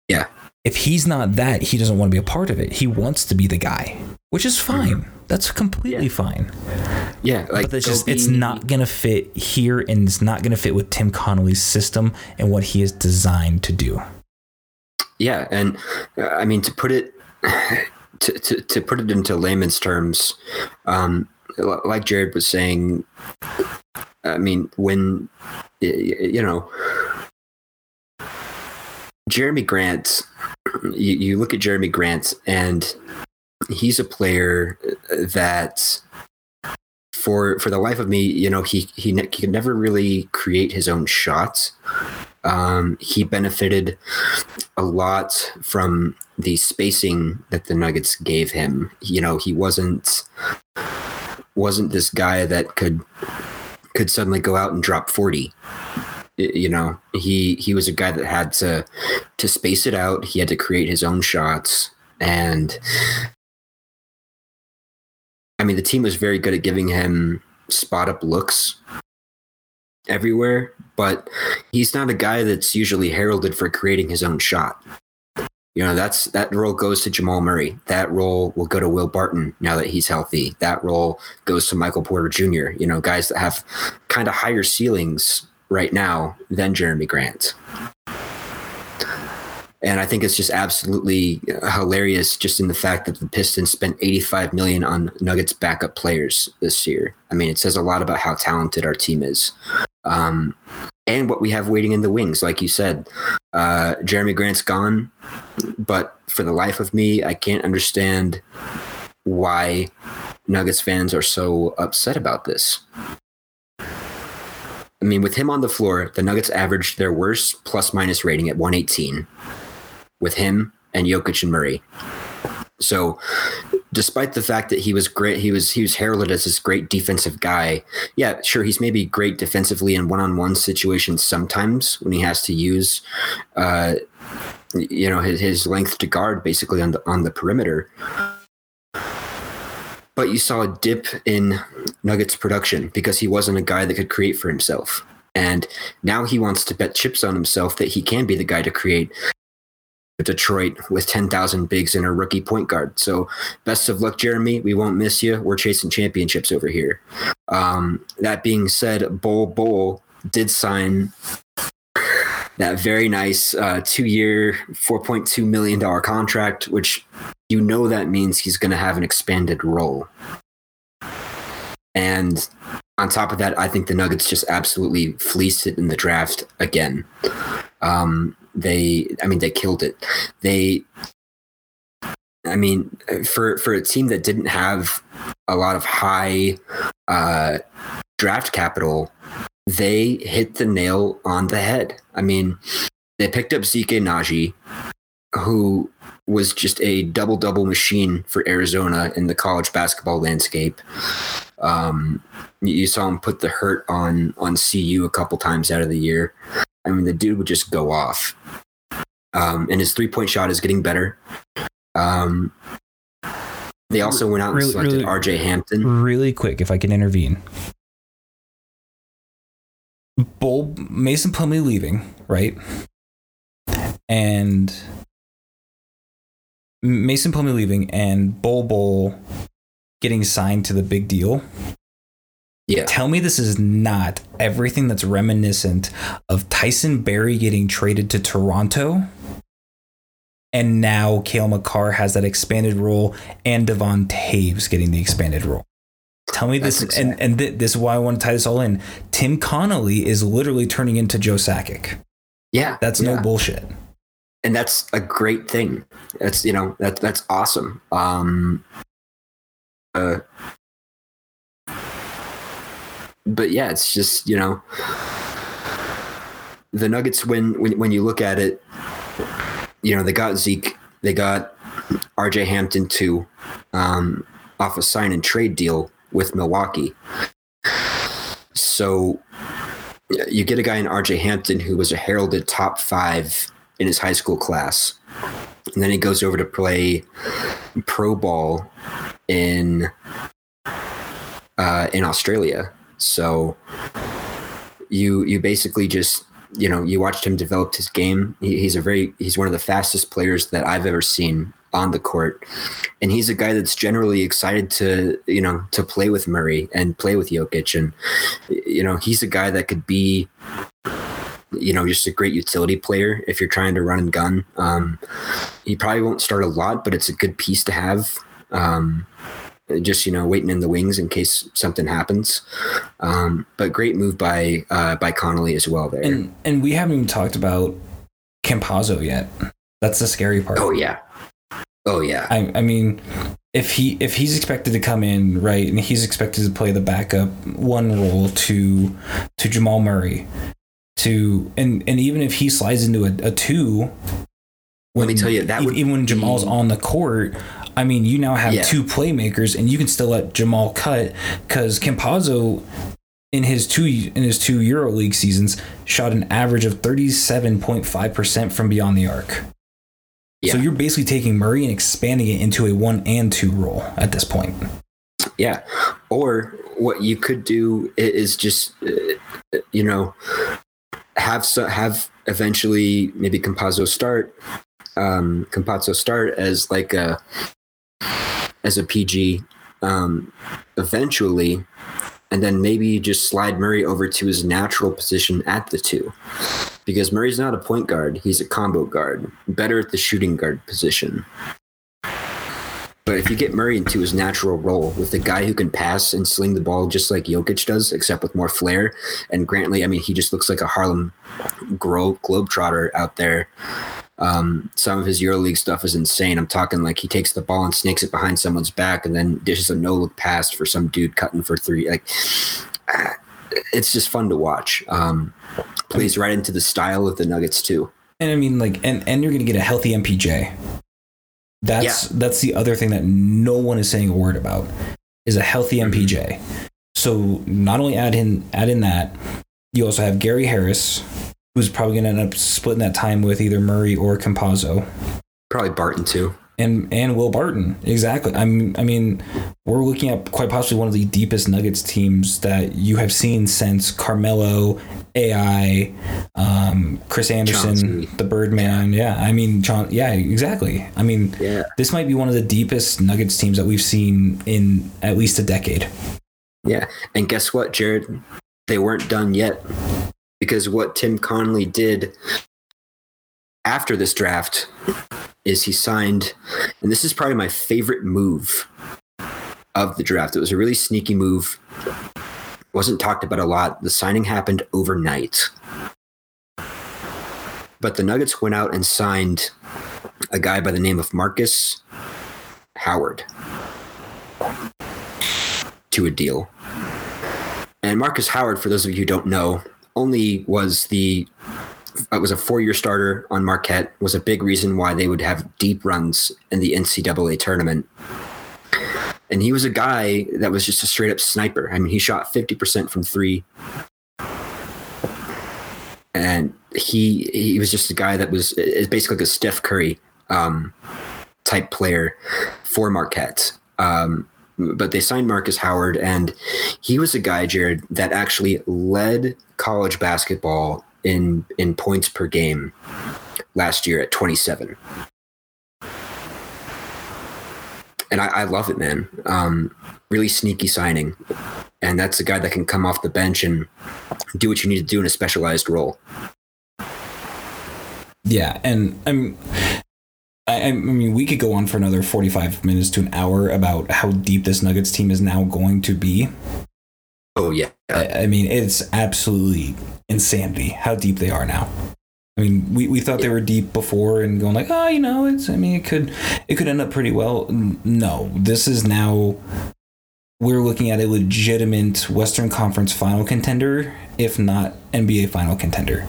[SPEAKER 7] Yeah.
[SPEAKER 8] If he's not that, he doesn't want to be a part of it. He wants to be the guy, which is fine. That's completely fine.
[SPEAKER 7] yeah. Like
[SPEAKER 8] But it's just it's not gonna fit here, and it's not gonna fit with Tim Connelly's system and what he is designed to do.
[SPEAKER 7] Yeah, and uh, I mean to put it [SIGHS] to, to, to put it into layman's terms, um, like Jared was saying, I mean when you know Jerami Grant, you, you look at Jerami Grant and he's a player that for for the life of me, you know, he he, ne- he could never really create his own shots. Um, he benefited a lot from the spacing that the Nuggets gave him. You know, he wasn't wasn't this guy that could could suddenly go out and drop 40 you know he he was a guy that had to to space it out. He had to create his own shots. And i mean the team was very good at giving him spot up looks everywhere but he's not a guy that's usually heralded for creating his own shot you know that's that role goes to Jamal Murray. That role will go to Will Barton now that he's healthy. That role goes to Michael Porter Jr. You know, guys that have kind of higher ceilings right now than Jerami Grant. And I think it's just absolutely hilarious just in the fact that the Pistons spent 85 million on Nuggets backup players this year. I mean, it says a lot about how talented our team is. Um, and what we have waiting in the wings, like you said. Uh, Jerami Grant's gone, but for the life of me, I can't understand why Nuggets fans are so upset about this. I mean, with him on the floor, the Nuggets averaged their worst plus minus rating at 118 with him and Jokic and Murray. So, despite the fact that he was great, he was he was heralded as this great defensive guy. Yeah, sure, he's maybe great defensively in one-on-one situations sometimes when he has to use, uh, you know, his, his length to guard basically on the on the perimeter. But you saw a dip in Nuggets production because he wasn't a guy that could create for himself. And now he wants to bet chips on himself that he can be the guy to create Detroit with 10,000 bigs and a rookie point guard. So, best of luck, Jerami. We won't miss you. We're chasing championships over here. Um, that being said, Bol Bol did sign that very nice uh, two year, $4.2 million contract, which you know that means he's going to have an expanded role. And on top of that, I think the Nuggets just absolutely fleeced it in the draft again. Um, they, I mean, they killed it. They, I mean, for for a team that didn't have a lot of high uh, draft capital, they hit the nail on the head. I mean, they picked up Zeke Nnaji, who was just a double double machine for Arizona in the college basketball landscape. Um, you saw him put the hurt on on CU a couple times out of the year. I mean, the dude would just go off. Um, and his three point shot is getting better. Um, they also went out and
[SPEAKER 8] Really-
[SPEAKER 7] selected
[SPEAKER 8] really-
[SPEAKER 7] RJ Hampton.
[SPEAKER 8] Really quick, if I can intervene. Bull Mason Plumlee leaving, right? And Mason Plumlee leaving and Bol Bol getting signed to the big deal.
[SPEAKER 7] Yeah.
[SPEAKER 8] Tell me this is not everything that's reminiscent of Tyson Barrie getting traded to Toronto. And now Cale Makar has that expanded role and Devon Toews getting the expanded role. Tell me this, and, and th- this is why I want to tie this all in. Tim Connelly is literally turning into Joe Sakic.
[SPEAKER 7] Yeah.
[SPEAKER 8] That's
[SPEAKER 7] yeah.
[SPEAKER 8] no bullshit.
[SPEAKER 7] and that's a great thing. That's you know that that's awesome. Um, uh, but yeah, it's just you know the Nuggets when when when you look at it, you know they got Zeke, they got R.J. Hampton too, um, off a sign and trade deal with Milwaukee. So you get a guy in RJ Hampton who was a heralded top five in his high school class. And then he goes over to play pro ball in uh, in Australia. So you you basically just you know you watched him develop his game. He, he's a very he's one of the fastest players that I've ever seen on the court, and he's a guy that's generally excited to you know to play with Murray and play with Jokic, and you know he's a guy that could be you know just a great utility player if you're trying to run and gun. Um, he probably won't start a lot, but it's a good piece to have. Um, just you know waiting in the wings in case something happens. Um, but great move by uh, by Connelly as well there.
[SPEAKER 8] And and we haven't even talked about Campazzo yet. That's the scary part.
[SPEAKER 7] oh yeah, oh yeah.
[SPEAKER 8] I, I mean, if he if he's expected to come in right, and he's expected to play the backup one role to to Jamal Murray, to and and even if he slides into a, a two,
[SPEAKER 7] Let me tell you, that
[SPEAKER 8] e-
[SPEAKER 7] would
[SPEAKER 8] even when Jamal's on the court. I mean, you now have
[SPEAKER 7] Yeah.
[SPEAKER 8] two playmakers, and you can still let Jamal cut because Campazzo, in his two in his two EuroLeague seasons, shot an average of thirty seven point five percent from beyond the arc.
[SPEAKER 7] Yeah.
[SPEAKER 8] So you're basically taking Murray and expanding it into a one and two role at this point.
[SPEAKER 7] Yeah. Or what you could do is just, uh, you know, have so, have eventually maybe Campazzo start, um, Campazzo start as like a as a PG, um, eventually, and then maybe just slide Murray over to his natural position at the two, because Murray's not a point guard; he's a combo guard, better at the shooting guard position. But if you get Murray into his natural role with a guy who can pass and sling the ball just like Jokic does, except with more flair, and Grantley, I mean, he just looks like a Harlem Globetrotter out there. Um, some of his EuroLeague stuff is insane. I'm talking like he takes the ball and snakes it behind someone's back and then dishes a no look pass for some dude cutting for three. Like, ah, it's just fun to watch. Um, plays right into the style of the Nuggets, too.
[SPEAKER 8] And I mean, like, and and you're gonna get a healthy MPJ. That's that's the other thing that no one is saying a word about is a healthy mm-hmm. MPJ. So not only add in add in that, you also have Gary Harris, who's probably gonna end up splitting that time with either Murray or Campazzo.
[SPEAKER 7] Probably Barton, too.
[SPEAKER 8] And and Will Barton. Exactly. I'm. I mean, we're looking at quite possibly one of the deepest Nuggets teams that you have seen since Carmelo, AI, um, Chris
[SPEAKER 7] Andersen,
[SPEAKER 8] the Birdman. Yeah. I mean, John. Yeah, exactly. I mean,
[SPEAKER 7] Yeah.
[SPEAKER 8] this might be one of the deepest Nuggets teams that we've seen in at least a decade.
[SPEAKER 7] Yeah. And guess what, Jared? They weren't done yet. Because what Tim Connelly did after this draft is he signed, and this is probably my favorite move of the draft. It was a really sneaky move. Wasn't talked about a lot. The signing happened overnight. but the Nuggets went out and signed a guy by the name of Markus Howard to a deal. And Markus Howard, for those of you who don't know, only was the uh, was a four-year starter on Marquette. Was a big reason why they would have deep runs in the NCAA tournament. And he was a guy that was just a straight-up sniper. I mean, he shot fifty percent from three, and he he was just a guy that was is basically like a Steph Curry um, type player for Marquette. Um, but they signed Markus Howard, and he was a guy, Jared, that actually led college basketball in in points per game last year at 27. And I, I love it, man. Um, really sneaky signing, and that's a guy that can come off the bench and do what you need to do in a specialized role.
[SPEAKER 8] Yeah, and I'm. I, I mean, we could go on for another 45 minutes to an hour about how deep this Nuggets team is now going to be.
[SPEAKER 7] Oh yeah,
[SPEAKER 8] I, I mean, it's absolutely insanity how deep they are now. I mean, we, we thought they were deep before and going like, oh, you know, it's. I mean, it could it could end up pretty well. No, this is now. We're looking at a legitimate Western Conference final contender, if not NBA final contender.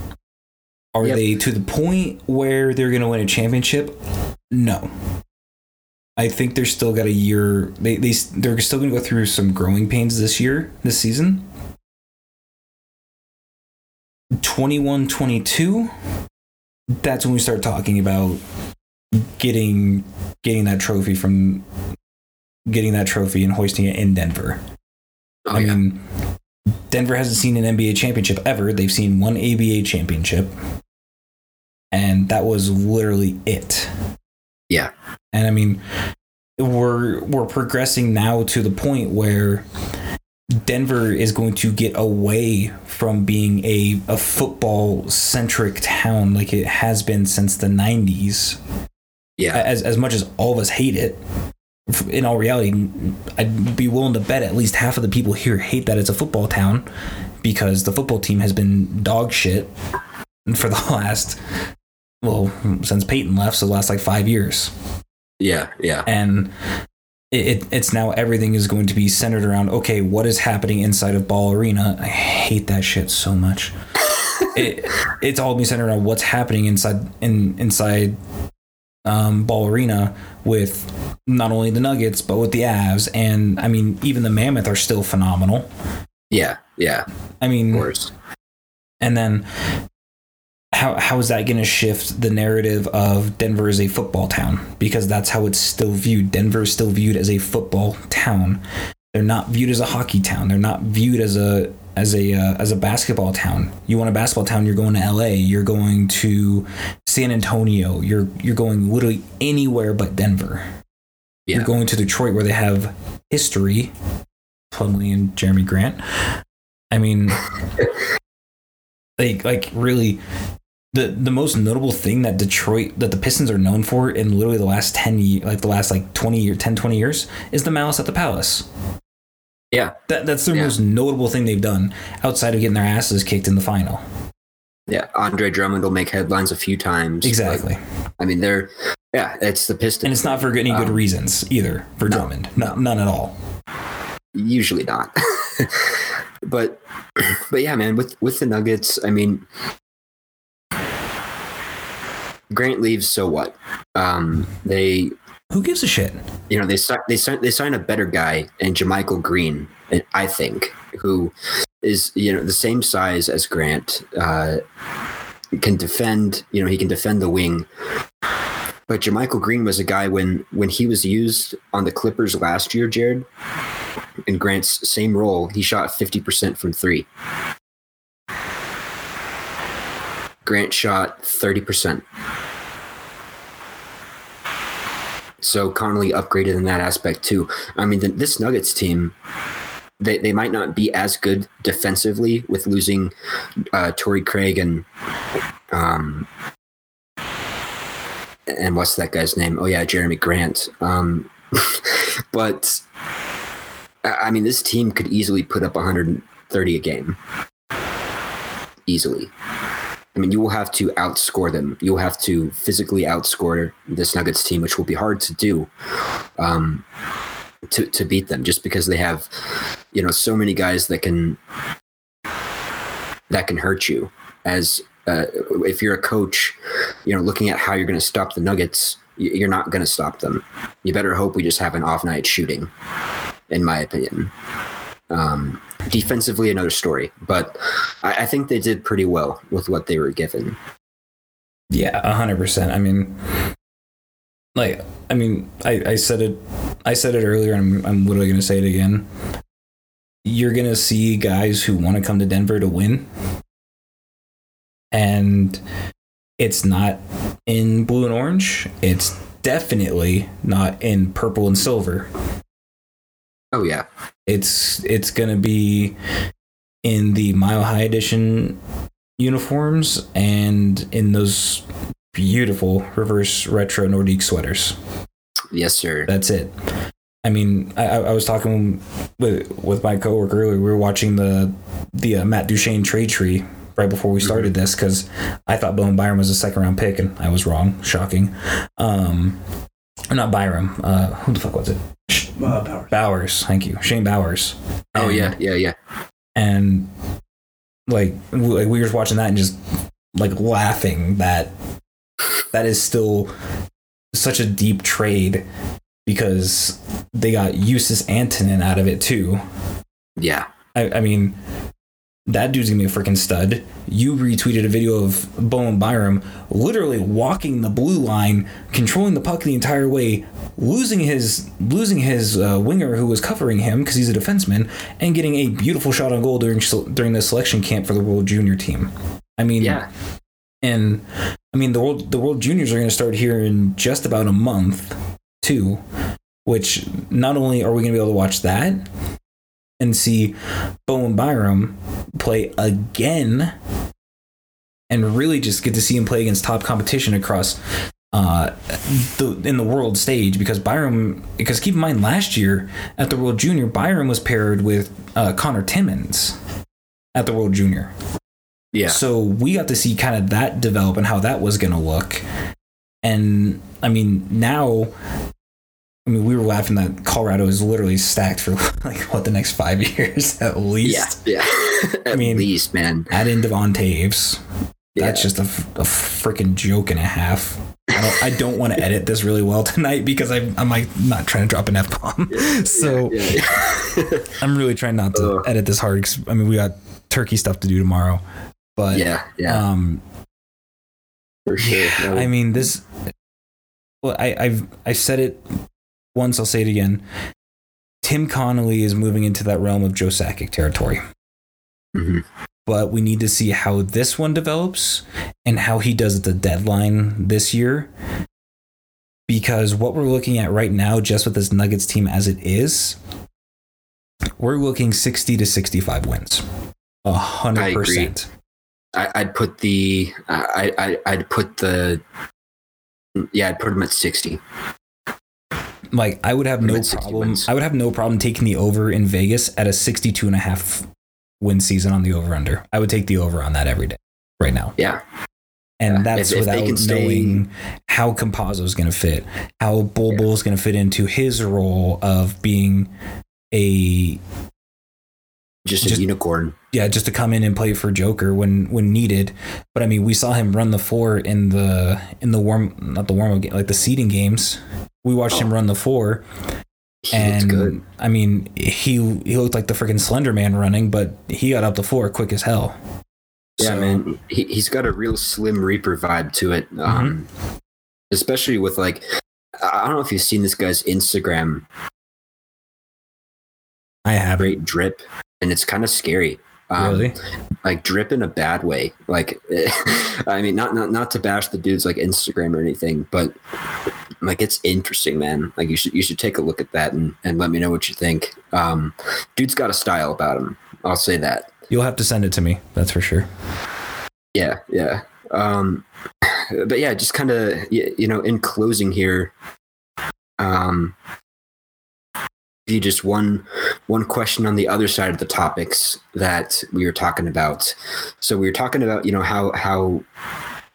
[SPEAKER 8] Are
[SPEAKER 7] Yep.
[SPEAKER 8] they to the point where they're going to win a championship? No. I think they're still got a year. They they they're still going to go through some growing pains this year, this season. 21 22 that's when we start talking about getting getting that trophy from getting that trophy and hoisting it in Denver.
[SPEAKER 7] oh
[SPEAKER 8] I
[SPEAKER 7] yeah,
[SPEAKER 8] mean, Denver hasn't seen an NBA championship ever. They've seen one ABA championship, and that was literally it.
[SPEAKER 7] Yeah,
[SPEAKER 8] And I mean, we're we're progressing now to the point where Denver is going to get away from being a, a football centric town like it has been since the 90s.
[SPEAKER 7] yeah.
[SPEAKER 8] As, as much as all of us hate it, in all reality, I'd be willing to bet at least half of the people here hate that it's a football town because the football team has been dog shit for the [LAUGHS] last, well, since Peyton left, so the last like five years.
[SPEAKER 7] Yeah, yeah,
[SPEAKER 8] and it, it, it's now everything is going to be centered around okay what is happening inside of ball arena? I hate that shit so much. [LAUGHS] It, it's all be centered around what's happening inside in inside um, ball arena with not only the nuggets but with the avs. And i mean even the mammoth are still phenomenal.
[SPEAKER 7] Yeah, yeah.
[SPEAKER 8] i
[SPEAKER 7] Of
[SPEAKER 8] mean
[SPEAKER 7] course.
[SPEAKER 8] and then how how is that going to shift the narrative of Denver as a football town? Because that's how it's still viewed. Denver is still viewed as a football town. They're not viewed as a hockey town. They're not viewed as a as a uh, as a basketball town. You want a basketball town? You're going to L.A. You're going to San Antonio. You're you're going literally anywhere but Denver.
[SPEAKER 7] Yeah.
[SPEAKER 8] You're going to Detroit where they have history. Plumlee and Jerami Grant. I mean, [LAUGHS] like like really the the most notable thing that Detroit that the Pistons are known for in literally the last 10 years like the last like 20 year 10 20 years is the malice at the palace.
[SPEAKER 7] Yeah,
[SPEAKER 8] That that's their
[SPEAKER 7] Yeah.
[SPEAKER 8] most notable thing they've done outside of getting their asses kicked in the final.
[SPEAKER 7] yeah. Andre Drummond will make headlines a few times.
[SPEAKER 8] Exactly.
[SPEAKER 7] Like, I mean, they're yeah. It's the Pistons.
[SPEAKER 8] And it's not for any good
[SPEAKER 7] Um,
[SPEAKER 8] reasons either for
[SPEAKER 7] no,
[SPEAKER 8] Drummond. No, none at all.
[SPEAKER 7] usually not. [LAUGHS] but [CLEARS THROAT] but yeah, man. With with the Nuggets, I mean, Grant leaves. So what? Um, they
[SPEAKER 8] Who gives a shit?
[SPEAKER 7] you know they they sign they sign a better guy in JaMychal Green, I think, who is you know the same size as Grant, uh, can defend. You know he can defend the wing. But JaMychal Green was a guy when when he was used on the Clippers last year, Jared, in Grant's same role, he shot fifty percent from three. Grant shot thirty percent. So Connelly upgraded in that aspect too. I mean, the, this Nuggets team, they, they might not be as good defensively with losing uh, Torrey Craig and um and what's that guy's name? Oh yeah, Jerami Grant. Um, [LAUGHS] but I mean, this team could easily put up 130 a game, easily. I mean, you will have to outscore them. You'll have to physically outscore this Nuggets team, which will be hard to do. Um, to, to beat them just because they have you know so many guys that can that can hurt you as uh, if you're a coach you know looking at how you're going to stop the nuggets you're not going to stop them you better hope we just have an off night shooting in my opinion um, defensively another story but I, I think they did pretty well with what they were given
[SPEAKER 8] Yeah, a hundred percent. I mean, like, I mean, I, I said it, I said it earlier, and I'm, I'm literally gonna say it again. You're gonna see guys who want to come to Denver to win, and it's not in blue and orange. It's definitely not in purple and silver.
[SPEAKER 7] oh yeah
[SPEAKER 8] It's it's gonna be in the Mile High Edition uniforms and in those beautiful reverse retro Nordique sweaters.
[SPEAKER 7] yes sir
[SPEAKER 8] That's it. I mean, I, I was talking with with my coworker earlier. We were watching the the uh, Matt Duchene trade tree right before we started this because I thought Bowen Byram was a second round pick and I was wrong. Shocking. Um, not Byram. Uh, who the fuck was it?
[SPEAKER 2] Uh,
[SPEAKER 8] Bowers. Thank you, Shane Bowers.
[SPEAKER 7] oh
[SPEAKER 8] And-
[SPEAKER 7] yeah yeah yeah
[SPEAKER 8] and like like we were just watching that and just like laughing that that is still such a deep trade because they got Justus Annunen out of it too.
[SPEAKER 7] yeah
[SPEAKER 8] I, I mean, that dude's gonna be a freaking stud. You retweeted a video of Bowen Byram literally walking the blue line, controlling the puck the entire way, losing his losing his uh, winger who was covering him because he's a defenseman, and getting a beautiful shot on goal during during the selection camp for the World Junior team. I mean,
[SPEAKER 7] yeah
[SPEAKER 8] and I mean the world the World Juniors are to start here in just about a month too, which not only are we to be able to watch that and see Bowen Byram play again, and really just get to see him play against top competition across uh, the in the world stage because Byram because keep in mind last year at the World Junior Byram was paired with uh, Conor Timmins at the World Junior.
[SPEAKER 7] yeah
[SPEAKER 8] So we got to see kind of that develop and how that was going to look. And I mean, now, I mean, we were laughing that Colorado is literally stacked for [LAUGHS] like what the next five [LAUGHS] years at least.
[SPEAKER 7] yeah yeah. [LAUGHS] at
[SPEAKER 8] mean-
[SPEAKER 7] least man
[SPEAKER 8] Add in Devon Toews. That's
[SPEAKER 7] Yeah.
[SPEAKER 8] just a freaking joke and a half. I don't, I don't want to edit this really well tonight because I, I'm like not trying to drop an F bomb. So
[SPEAKER 7] yeah, yeah.
[SPEAKER 8] I'm really trying not to edit this hard. 'cause, I mean, we got turkey stuff to do tomorrow. But
[SPEAKER 7] yeah yeah
[SPEAKER 8] um,
[SPEAKER 7] for sure
[SPEAKER 8] I mean, this. Well, I, I've I've said it once. I'll say it again. Tim Connelly is moving into that realm of Joe Sakic territory,
[SPEAKER 7] mhm.
[SPEAKER 8] but we need to see how this one develops and how he does at the deadline this year. Because what we're looking at right now, just with this Nuggets team as it is, we're looking sixty to sixty-five wins, a
[SPEAKER 7] I
[SPEAKER 8] hundred
[SPEAKER 7] agree.
[SPEAKER 8] percent.
[SPEAKER 7] I, I'd put the I, I I'd put the yeah I'd put him at sixty.
[SPEAKER 8] Like I would have no problem.
[SPEAKER 7] wins.
[SPEAKER 8] I would have no problem taking the over in Vegas at a 62 and a half win season on the over under. I would take the over on that every day right now.
[SPEAKER 7] Yeah,
[SPEAKER 8] And
[SPEAKER 7] Yeah,
[SPEAKER 8] that's
[SPEAKER 7] if- if
[SPEAKER 8] without
[SPEAKER 7] stay-
[SPEAKER 8] knowing how Campazzo is going to fit, how Bol Bol is going to fit into his role of being a
[SPEAKER 7] just,
[SPEAKER 8] Just-
[SPEAKER 7] a unicorn.
[SPEAKER 8] yeah, just to come in and play for Joker when when needed. But I mean, we saw him run the floor in the in the warm not the warm up game, like the seeding games. We watched him run the floor
[SPEAKER 7] He
[SPEAKER 8] and
[SPEAKER 7] good.
[SPEAKER 8] I mean, he he looked like the freaking Slender Man running, but he got up the floor quick as hell.
[SPEAKER 7] Yeah,
[SPEAKER 8] So-
[SPEAKER 7] man, he, he's got a real Slim Reaper vibe to it. Um,
[SPEAKER 8] Mm-hmm.
[SPEAKER 7] especially with like, I I don't know if you've seen this guy's Instagram
[SPEAKER 8] I have
[SPEAKER 7] great drip, and it's kind of scary. Um,
[SPEAKER 8] really.
[SPEAKER 7] like drip in a bad way. Like, [LAUGHS] I mean, not not not to bash the dudes like Instagram or anything, but like it's interesting, man. Like you should you should take a look at that and and let me know what you think. Um, dude's got a style about him. I'll say that.
[SPEAKER 8] You'll have to send it to me. That's for sure.
[SPEAKER 7] Yeah, yeah. Um, [SIGHS] but yeah, just kind of you know, in closing here, um, you just one one question on the other side of the topics that we were talking about. So we were talking about you know how how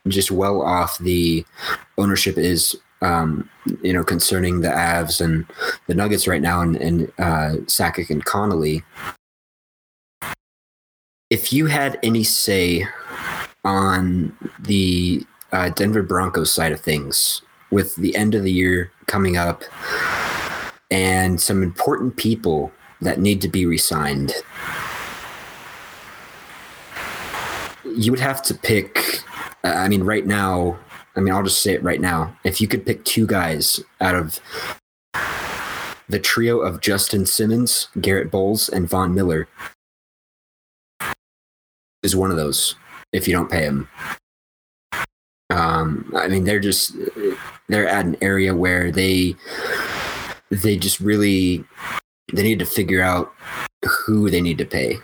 [SPEAKER 7] just well off the ownership is um, you know concerning the Avs and the Nuggets right now and, and uh, Sakic and Connelly. If you had any say on the uh, Denver Broncos side of things, with the end of the year coming up and some important people that need to be resigned, you would have to pick. I mean, right now, I mean, I'll just say it right now. If you could pick two guys out of the trio of Justin Simmons, Garett Bolles, and Von Miller, is one of those if you don't pay him. Um, I mean, they're just they're at an area where they they just really they need to figure out who they need to pay.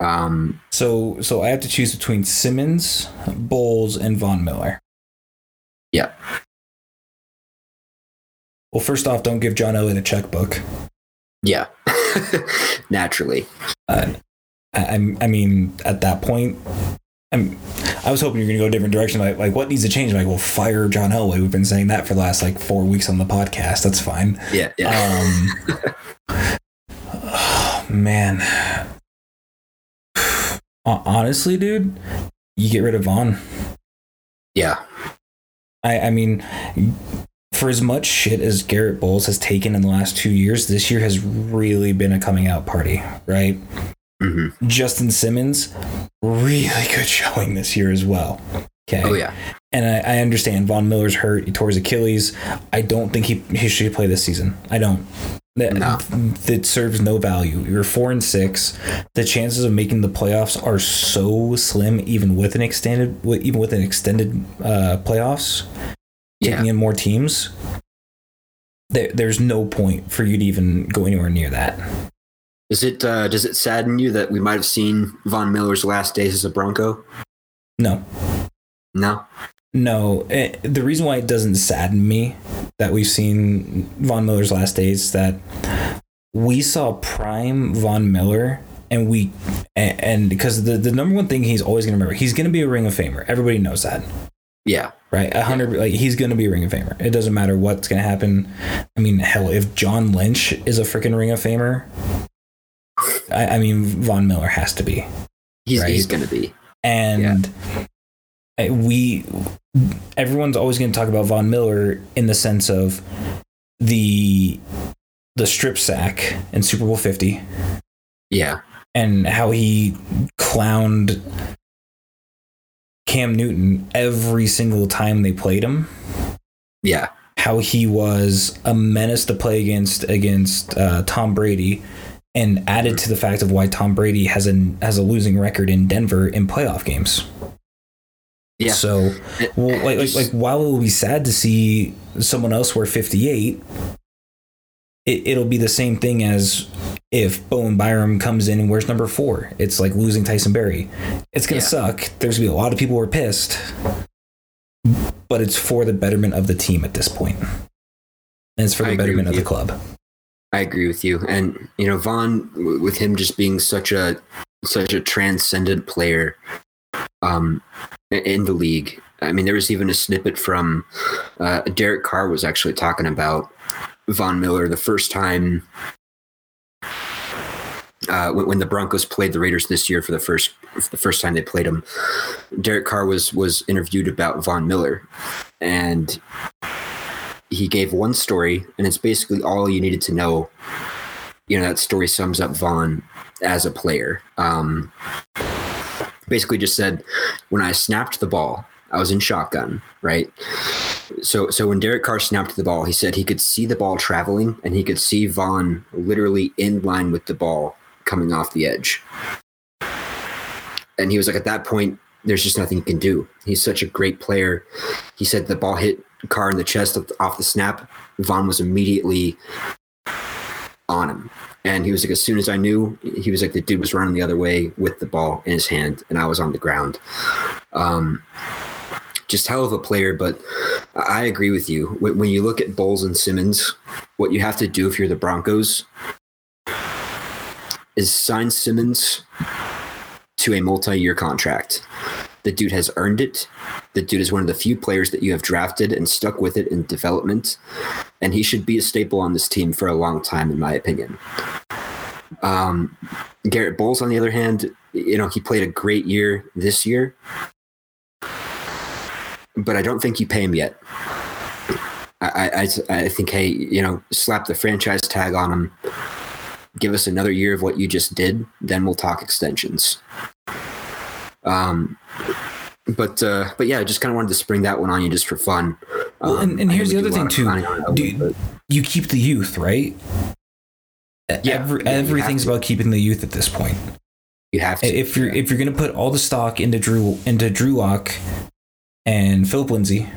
[SPEAKER 7] Um,
[SPEAKER 8] So so I have to choose between Simmons, Bolles, and Von Miller.
[SPEAKER 7] yeah,
[SPEAKER 8] Well, first off, don't give John Elway a checkbook.
[SPEAKER 7] yeah, [LAUGHS] naturally.
[SPEAKER 8] Uh, I, I mean, at that point, I'm, I was hoping you're going to go a different direction. Like, like, what needs to change? Like, well, fire John Elway. We've been saying that for the last like four weeks on the podcast. That's fine.
[SPEAKER 7] Yeah, yeah.
[SPEAKER 8] Um, oh, [SIGHS] man, [SIGHS] honestly, dude, you get rid of Von.
[SPEAKER 7] yeah,
[SPEAKER 8] I, I mean, for as much shit as Garett Bolles has taken in the last two years, this year has really been a coming out party, right?
[SPEAKER 7] Hmm
[SPEAKER 8] Justin Simmons, really good showing this year as well. Okay.
[SPEAKER 7] Oh yeah,
[SPEAKER 8] And I, I understand Von Miller's hurt. He tore his Achilles. I don't think he, he should play this season. I don't. That,
[SPEAKER 7] No.
[SPEAKER 8] that serves no value. You're four and six. The chances of making the playoffs are so slim, even with an extended, with- even with an extended uh, playoffs, taking in more teams. There, there's no point for you to even go anywhere near that.
[SPEAKER 7] Does it uh, does it sadden you that we might have seen Von Miller's last days as a Bronco?
[SPEAKER 8] No,
[SPEAKER 7] No.
[SPEAKER 8] No, eh, the reason why it doesn't sadden me that we've seen Von Miller's last days is that we saw prime Von Miller and we and, and because the, the number one thing he's always going to remember he's going to be a Ring of Famer. Everybody knows that,
[SPEAKER 7] Yeah.
[SPEAKER 8] right? A hundred like he's going to be a Ring of Famer. It doesn't matter what's going to happen. I mean, hell, if John Lynch is a freaking Ring of Famer, I, I mean Von Miller has to be
[SPEAKER 7] He's
[SPEAKER 8] Right.
[SPEAKER 7] he's gonna be.
[SPEAKER 8] and uh, we everyone's always going to talk about Von Miller in the sense of the the strip sack in Super Bowl 50
[SPEAKER 7] Yeah.
[SPEAKER 8] and how he clowned Cam Newton every single time they played him
[SPEAKER 7] Yeah.
[SPEAKER 8] how he was a menace to play against against uh, Tom Brady, and added to the fact of why Tom Brady has a has a losing record in Denver in playoff games.
[SPEAKER 7] Yeah.
[SPEAKER 8] So, well, like, like like while it will be sad to see someone else wear fifty eight, it, it'll be the same thing as if Bowen Byram comes in and wears number four. It's like losing Tyson Barrie. It's gonna
[SPEAKER 7] Yeah.
[SPEAKER 8] suck. There's gonna be a lot of people who are pissed, but it's for the betterment of the team at this point. And it's for
[SPEAKER 7] I
[SPEAKER 8] the betterment of the club.
[SPEAKER 7] I agree with you. And you know, Von, with him just being such a such a transcendent player um, in the league. I mean, there was even a snippet from uh, Derek Carr was actually talking about Von Miller the first time uh, when, when the Broncos played the Raiders this year for the first for the first time they played them. Derek Carr was was interviewed about Von Miller, and he gave one story, and it's basically all you needed to know. You know, that story sums up Von as a player. Um, basically, just said, when I snapped the ball, I was in shotgun, right? So, so when Derek Carr snapped the ball, he said he could see the ball traveling, and he could see Von literally in line with the ball coming off the edge. And he was like, at that point, there's just nothing he can do. He's such a great player. He said the ball hit Carr in the chest off the snap. Von was immediately on him. And he was like, as soon as I knew, he was like, the dude was running the other way with the ball in his hand, and I was on the ground. Um, just hell of a player, but I agree with you. When you look at Bolles and Simmons, what you have to do if you're the Broncos is sign Simmons to a multi-year contract. The dude has earned it. The dude is one of the few players that you have drafted and stuck with it in development, and he should be a staple on this team for a long time, in my opinion. Um, Garett Bolles, on the other hand, you know he played a great year this year, but I don't think you pay him yet. I, I, I think, hey, you know, slap the franchise tag on him. Give us another year of what you just did, then we'll talk extensions. Um, but uh, but yeah, I just kind of wanted to spring that one on you just for fun. Um,
[SPEAKER 8] and, and here's the other thing
[SPEAKER 7] a lot of
[SPEAKER 8] too.
[SPEAKER 7] Owen,
[SPEAKER 8] you keep the youth, right?
[SPEAKER 7] Yeah,
[SPEAKER 8] Every,
[SPEAKER 7] yeah,
[SPEAKER 8] everything's about keeping the youth at this point.
[SPEAKER 7] You have to.
[SPEAKER 8] If you're if you're gonna put all the stock into Drew into Drew Lock and Phillip Lindsay,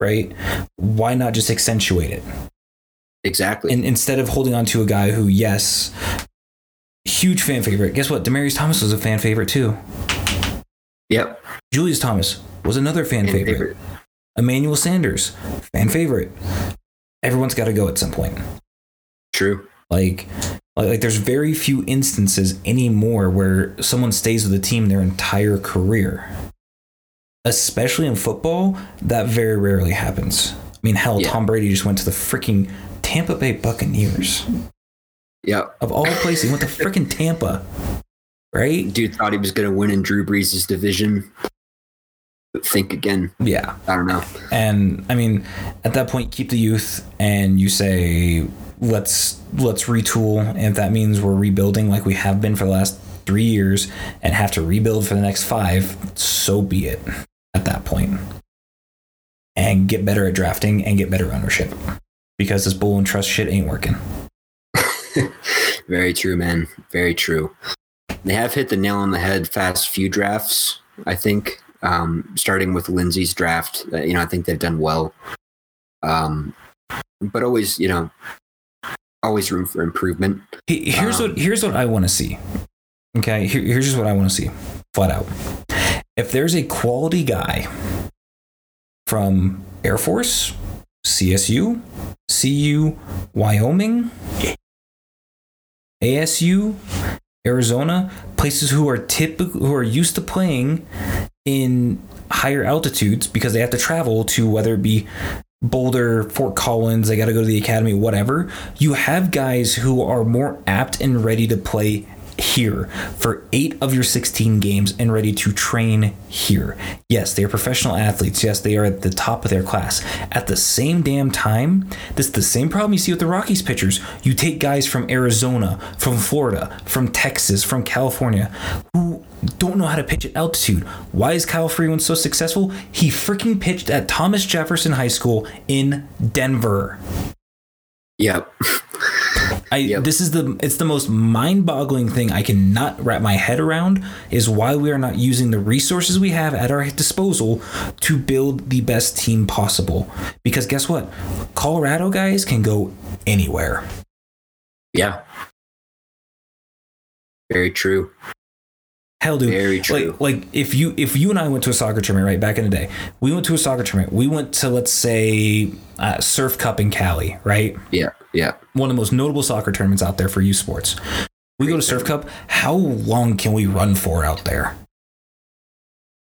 [SPEAKER 8] right? Why not just accentuate it?
[SPEAKER 7] exactly.
[SPEAKER 8] And instead of holding on to a guy who, yes, huge fan favorite. Guess what? Demaryius Thomas was a fan favorite too.
[SPEAKER 7] Yep.
[SPEAKER 8] Julius Thomas was another fan,
[SPEAKER 7] Fan
[SPEAKER 8] favorite.
[SPEAKER 7] favorite.
[SPEAKER 8] Emmanuel Sanders, fan favorite. Everyone's got to go at some point.
[SPEAKER 7] True.
[SPEAKER 8] Like, like, like there's very few instances anymore where someone stays with a team their entire career. Especially in football, that very rarely happens. I mean, hell,
[SPEAKER 7] Yeah.
[SPEAKER 8] Tom Brady just went to the freaking Tampa Bay Buccaneers.
[SPEAKER 7] Yep.
[SPEAKER 8] Of all places, he went to freaking Tampa. Right?
[SPEAKER 7] Dude thought he was going to win in Drew Brees' division. Think again.
[SPEAKER 8] Yeah.
[SPEAKER 7] I don't know.
[SPEAKER 8] And I mean, at that point, keep the youth and you say, let's let's retool. And if that means we're rebuilding like we have been for the last three years and have to rebuild for the next five, so be it at that point. And get better at drafting and get better ownership. Because this Bowlen trust shit ain't working. [LAUGHS]
[SPEAKER 7] Very true, man. Very true. They have hit the nail on the head fast few drafts, I think. Um, starting with Lindsay's draft, uh, you know, I think they've done well. Um, but always, you know, always room for improvement.
[SPEAKER 8] Here's
[SPEAKER 7] Um,
[SPEAKER 8] what here's what I want to see. Okay, Here, here's just what I want to see, flat out. If there's a quality guy from Air Force, CSU, CU, Wyoming, ASU, Arizona, places who are typical who are used to playing in higher altitudes because they have to travel to whether it be Boulder, Fort Collins, they got to go to the academy, whatever. You have guys who are more apt and ready to play here for eight of your 16 games and ready to train here. Yes, they are professional athletes. Yes, they are at the top of their class. At the same damn time, this is the same problem you see with the Rockies pitchers. You take guys from Arizona, from Florida, from Texas, from California, who don't know how to pitch at altitude. Why is Kyle Freeland so successful? He freaking pitched at Thomas Jefferson High School in Denver.
[SPEAKER 7] Yep. [LAUGHS]
[SPEAKER 8] I
[SPEAKER 7] Yep.
[SPEAKER 8] this is the it's the most mind-boggling thing I cannot wrap my head around is why we are not using the resources we have at our disposal to build the best team possible. Because guess what? Colorado guys can go anywhere.
[SPEAKER 7] Yeah. Very true.
[SPEAKER 8] Hell, dude.
[SPEAKER 7] Very true.
[SPEAKER 8] Like, like if you if you and I went to a soccer tournament right back in the day, we went to a soccer tournament. We went to let's say uh, Surf Cup in Cali, right?
[SPEAKER 7] Yeah. Yeah.
[SPEAKER 8] One of the most notable soccer tournaments out there for youth sports. We go to Surf Cup. How long can we run for out there?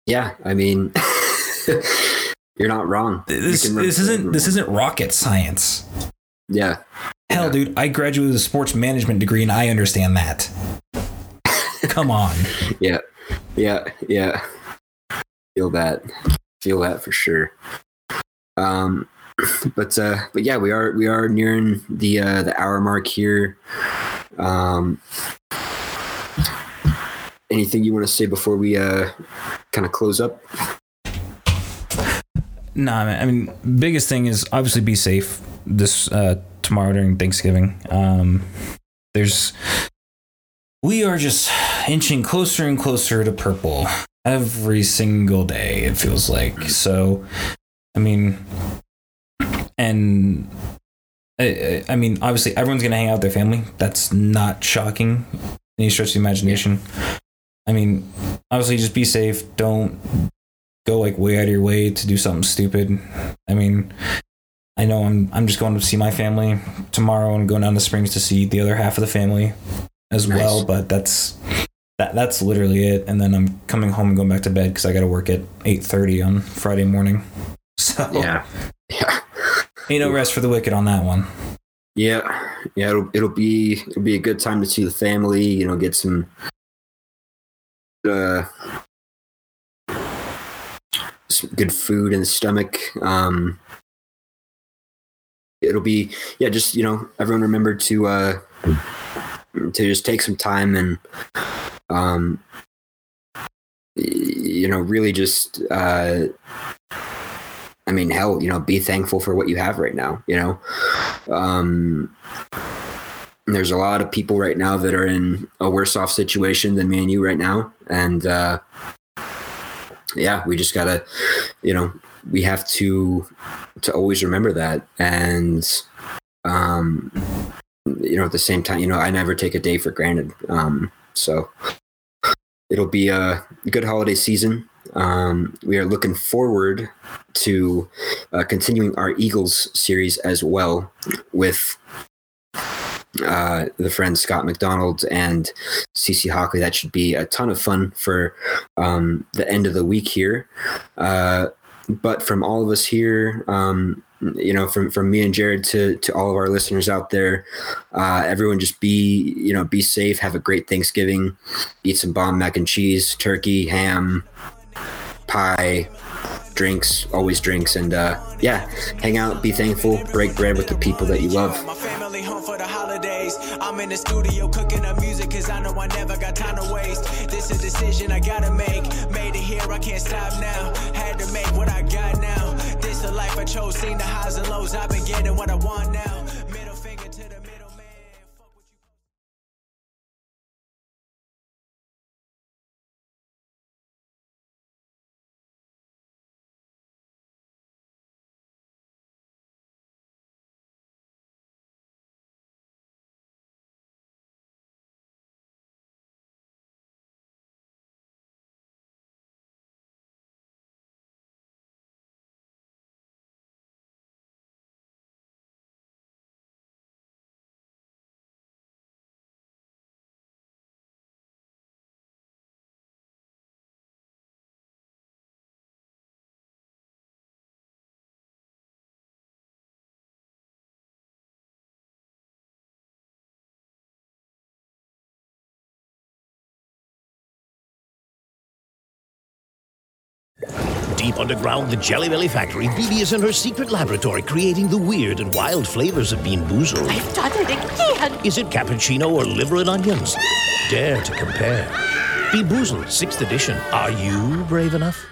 [SPEAKER 7] Yeah. I mean, [LAUGHS] you're not wrong.
[SPEAKER 8] This this isn't this isn't rocket science.
[SPEAKER 7] Yeah.
[SPEAKER 8] Hell,
[SPEAKER 7] Yeah.
[SPEAKER 8] dude, I graduated with a sports management degree and I understand that. Come on. [LAUGHS]
[SPEAKER 7] Yeah. Yeah. Yeah. Feel that. Feel that for sure. Um, but uh, but yeah, we are we are nearing the uh, the hour mark here. Um, anything you want to say before we uh kind of close up?
[SPEAKER 8] Nah, man. I mean, biggest thing is obviously be safe this uh, tomorrow during Thanksgiving. Um, there's we are just inching closer and closer to purple every single day. It feels like so. I mean, and I, I mean, obviously, everyone's gonna hang out with their family. That's not shocking. Any stretch of the imagination. I mean, obviously, just be safe. Don't go like way out of your way to do something stupid. I mean, I know I'm I'm just going to see my family tomorrow and going down to Springs to see the other half of the family. as
[SPEAKER 7] Nice.
[SPEAKER 8] well, but that's that that's literally it. And then I'm coming home and going back to bed because I got to work at eight thirty on Friday morning. [LAUGHS] So
[SPEAKER 7] Yeah. Yeah.
[SPEAKER 8] Ain't no rest for the wicked on that one.
[SPEAKER 7] Yeah, yeah, it'll it'll be it'll be a good time to see the family. You know, get some uh some good food in the stomach. Um, it'll be yeah, just you know, everyone remember to uh to just take some time and um you know really just uh I mean, hell, you know, be thankful for what you have right now. You know, um, there's a lot of people right now that are in a worse off situation than me and you right now, and uh, yeah, we just gotta, you know, we have to to always remember that, and um, you know, at the same time, you know, I never take a day for granted. Um, so it'll be a good holiday season. Um, we are looking forward to uh, continuing our Eagles series as well with uh, the friends Scott McDonald and CC Hockley. That should be a ton of fun for um, the end of the week here. Uh, but from all of us here, um, you know, from from me and Jared to to all of our listeners out there, uh, everyone just be you know be safe. Have a great Thanksgiving. Eat some bomb mac and cheese, turkey, ham, pie, drinks, always drinks, and uh, yeah, hang out, be thankful, break bread with the people that you love.
[SPEAKER 6] My family home for the holidays. I'm in the studio cooking up music cause I know I never got time to waste. This is a decision I gotta make. Made it here, I can't stop now. Had to make what I got now. This the life I chose, seen the highs and lows. I've been getting what I want now.
[SPEAKER 1] Deep underground the Jelly Belly factory, Phoebe is in her secret laboratory creating the weird and wild flavors of BeanBoozled.
[SPEAKER 2] I've done it again.
[SPEAKER 1] Is it cappuccino or liver and onions? Dare to compare. BeanBoozled, 6th edition. Are you brave enough?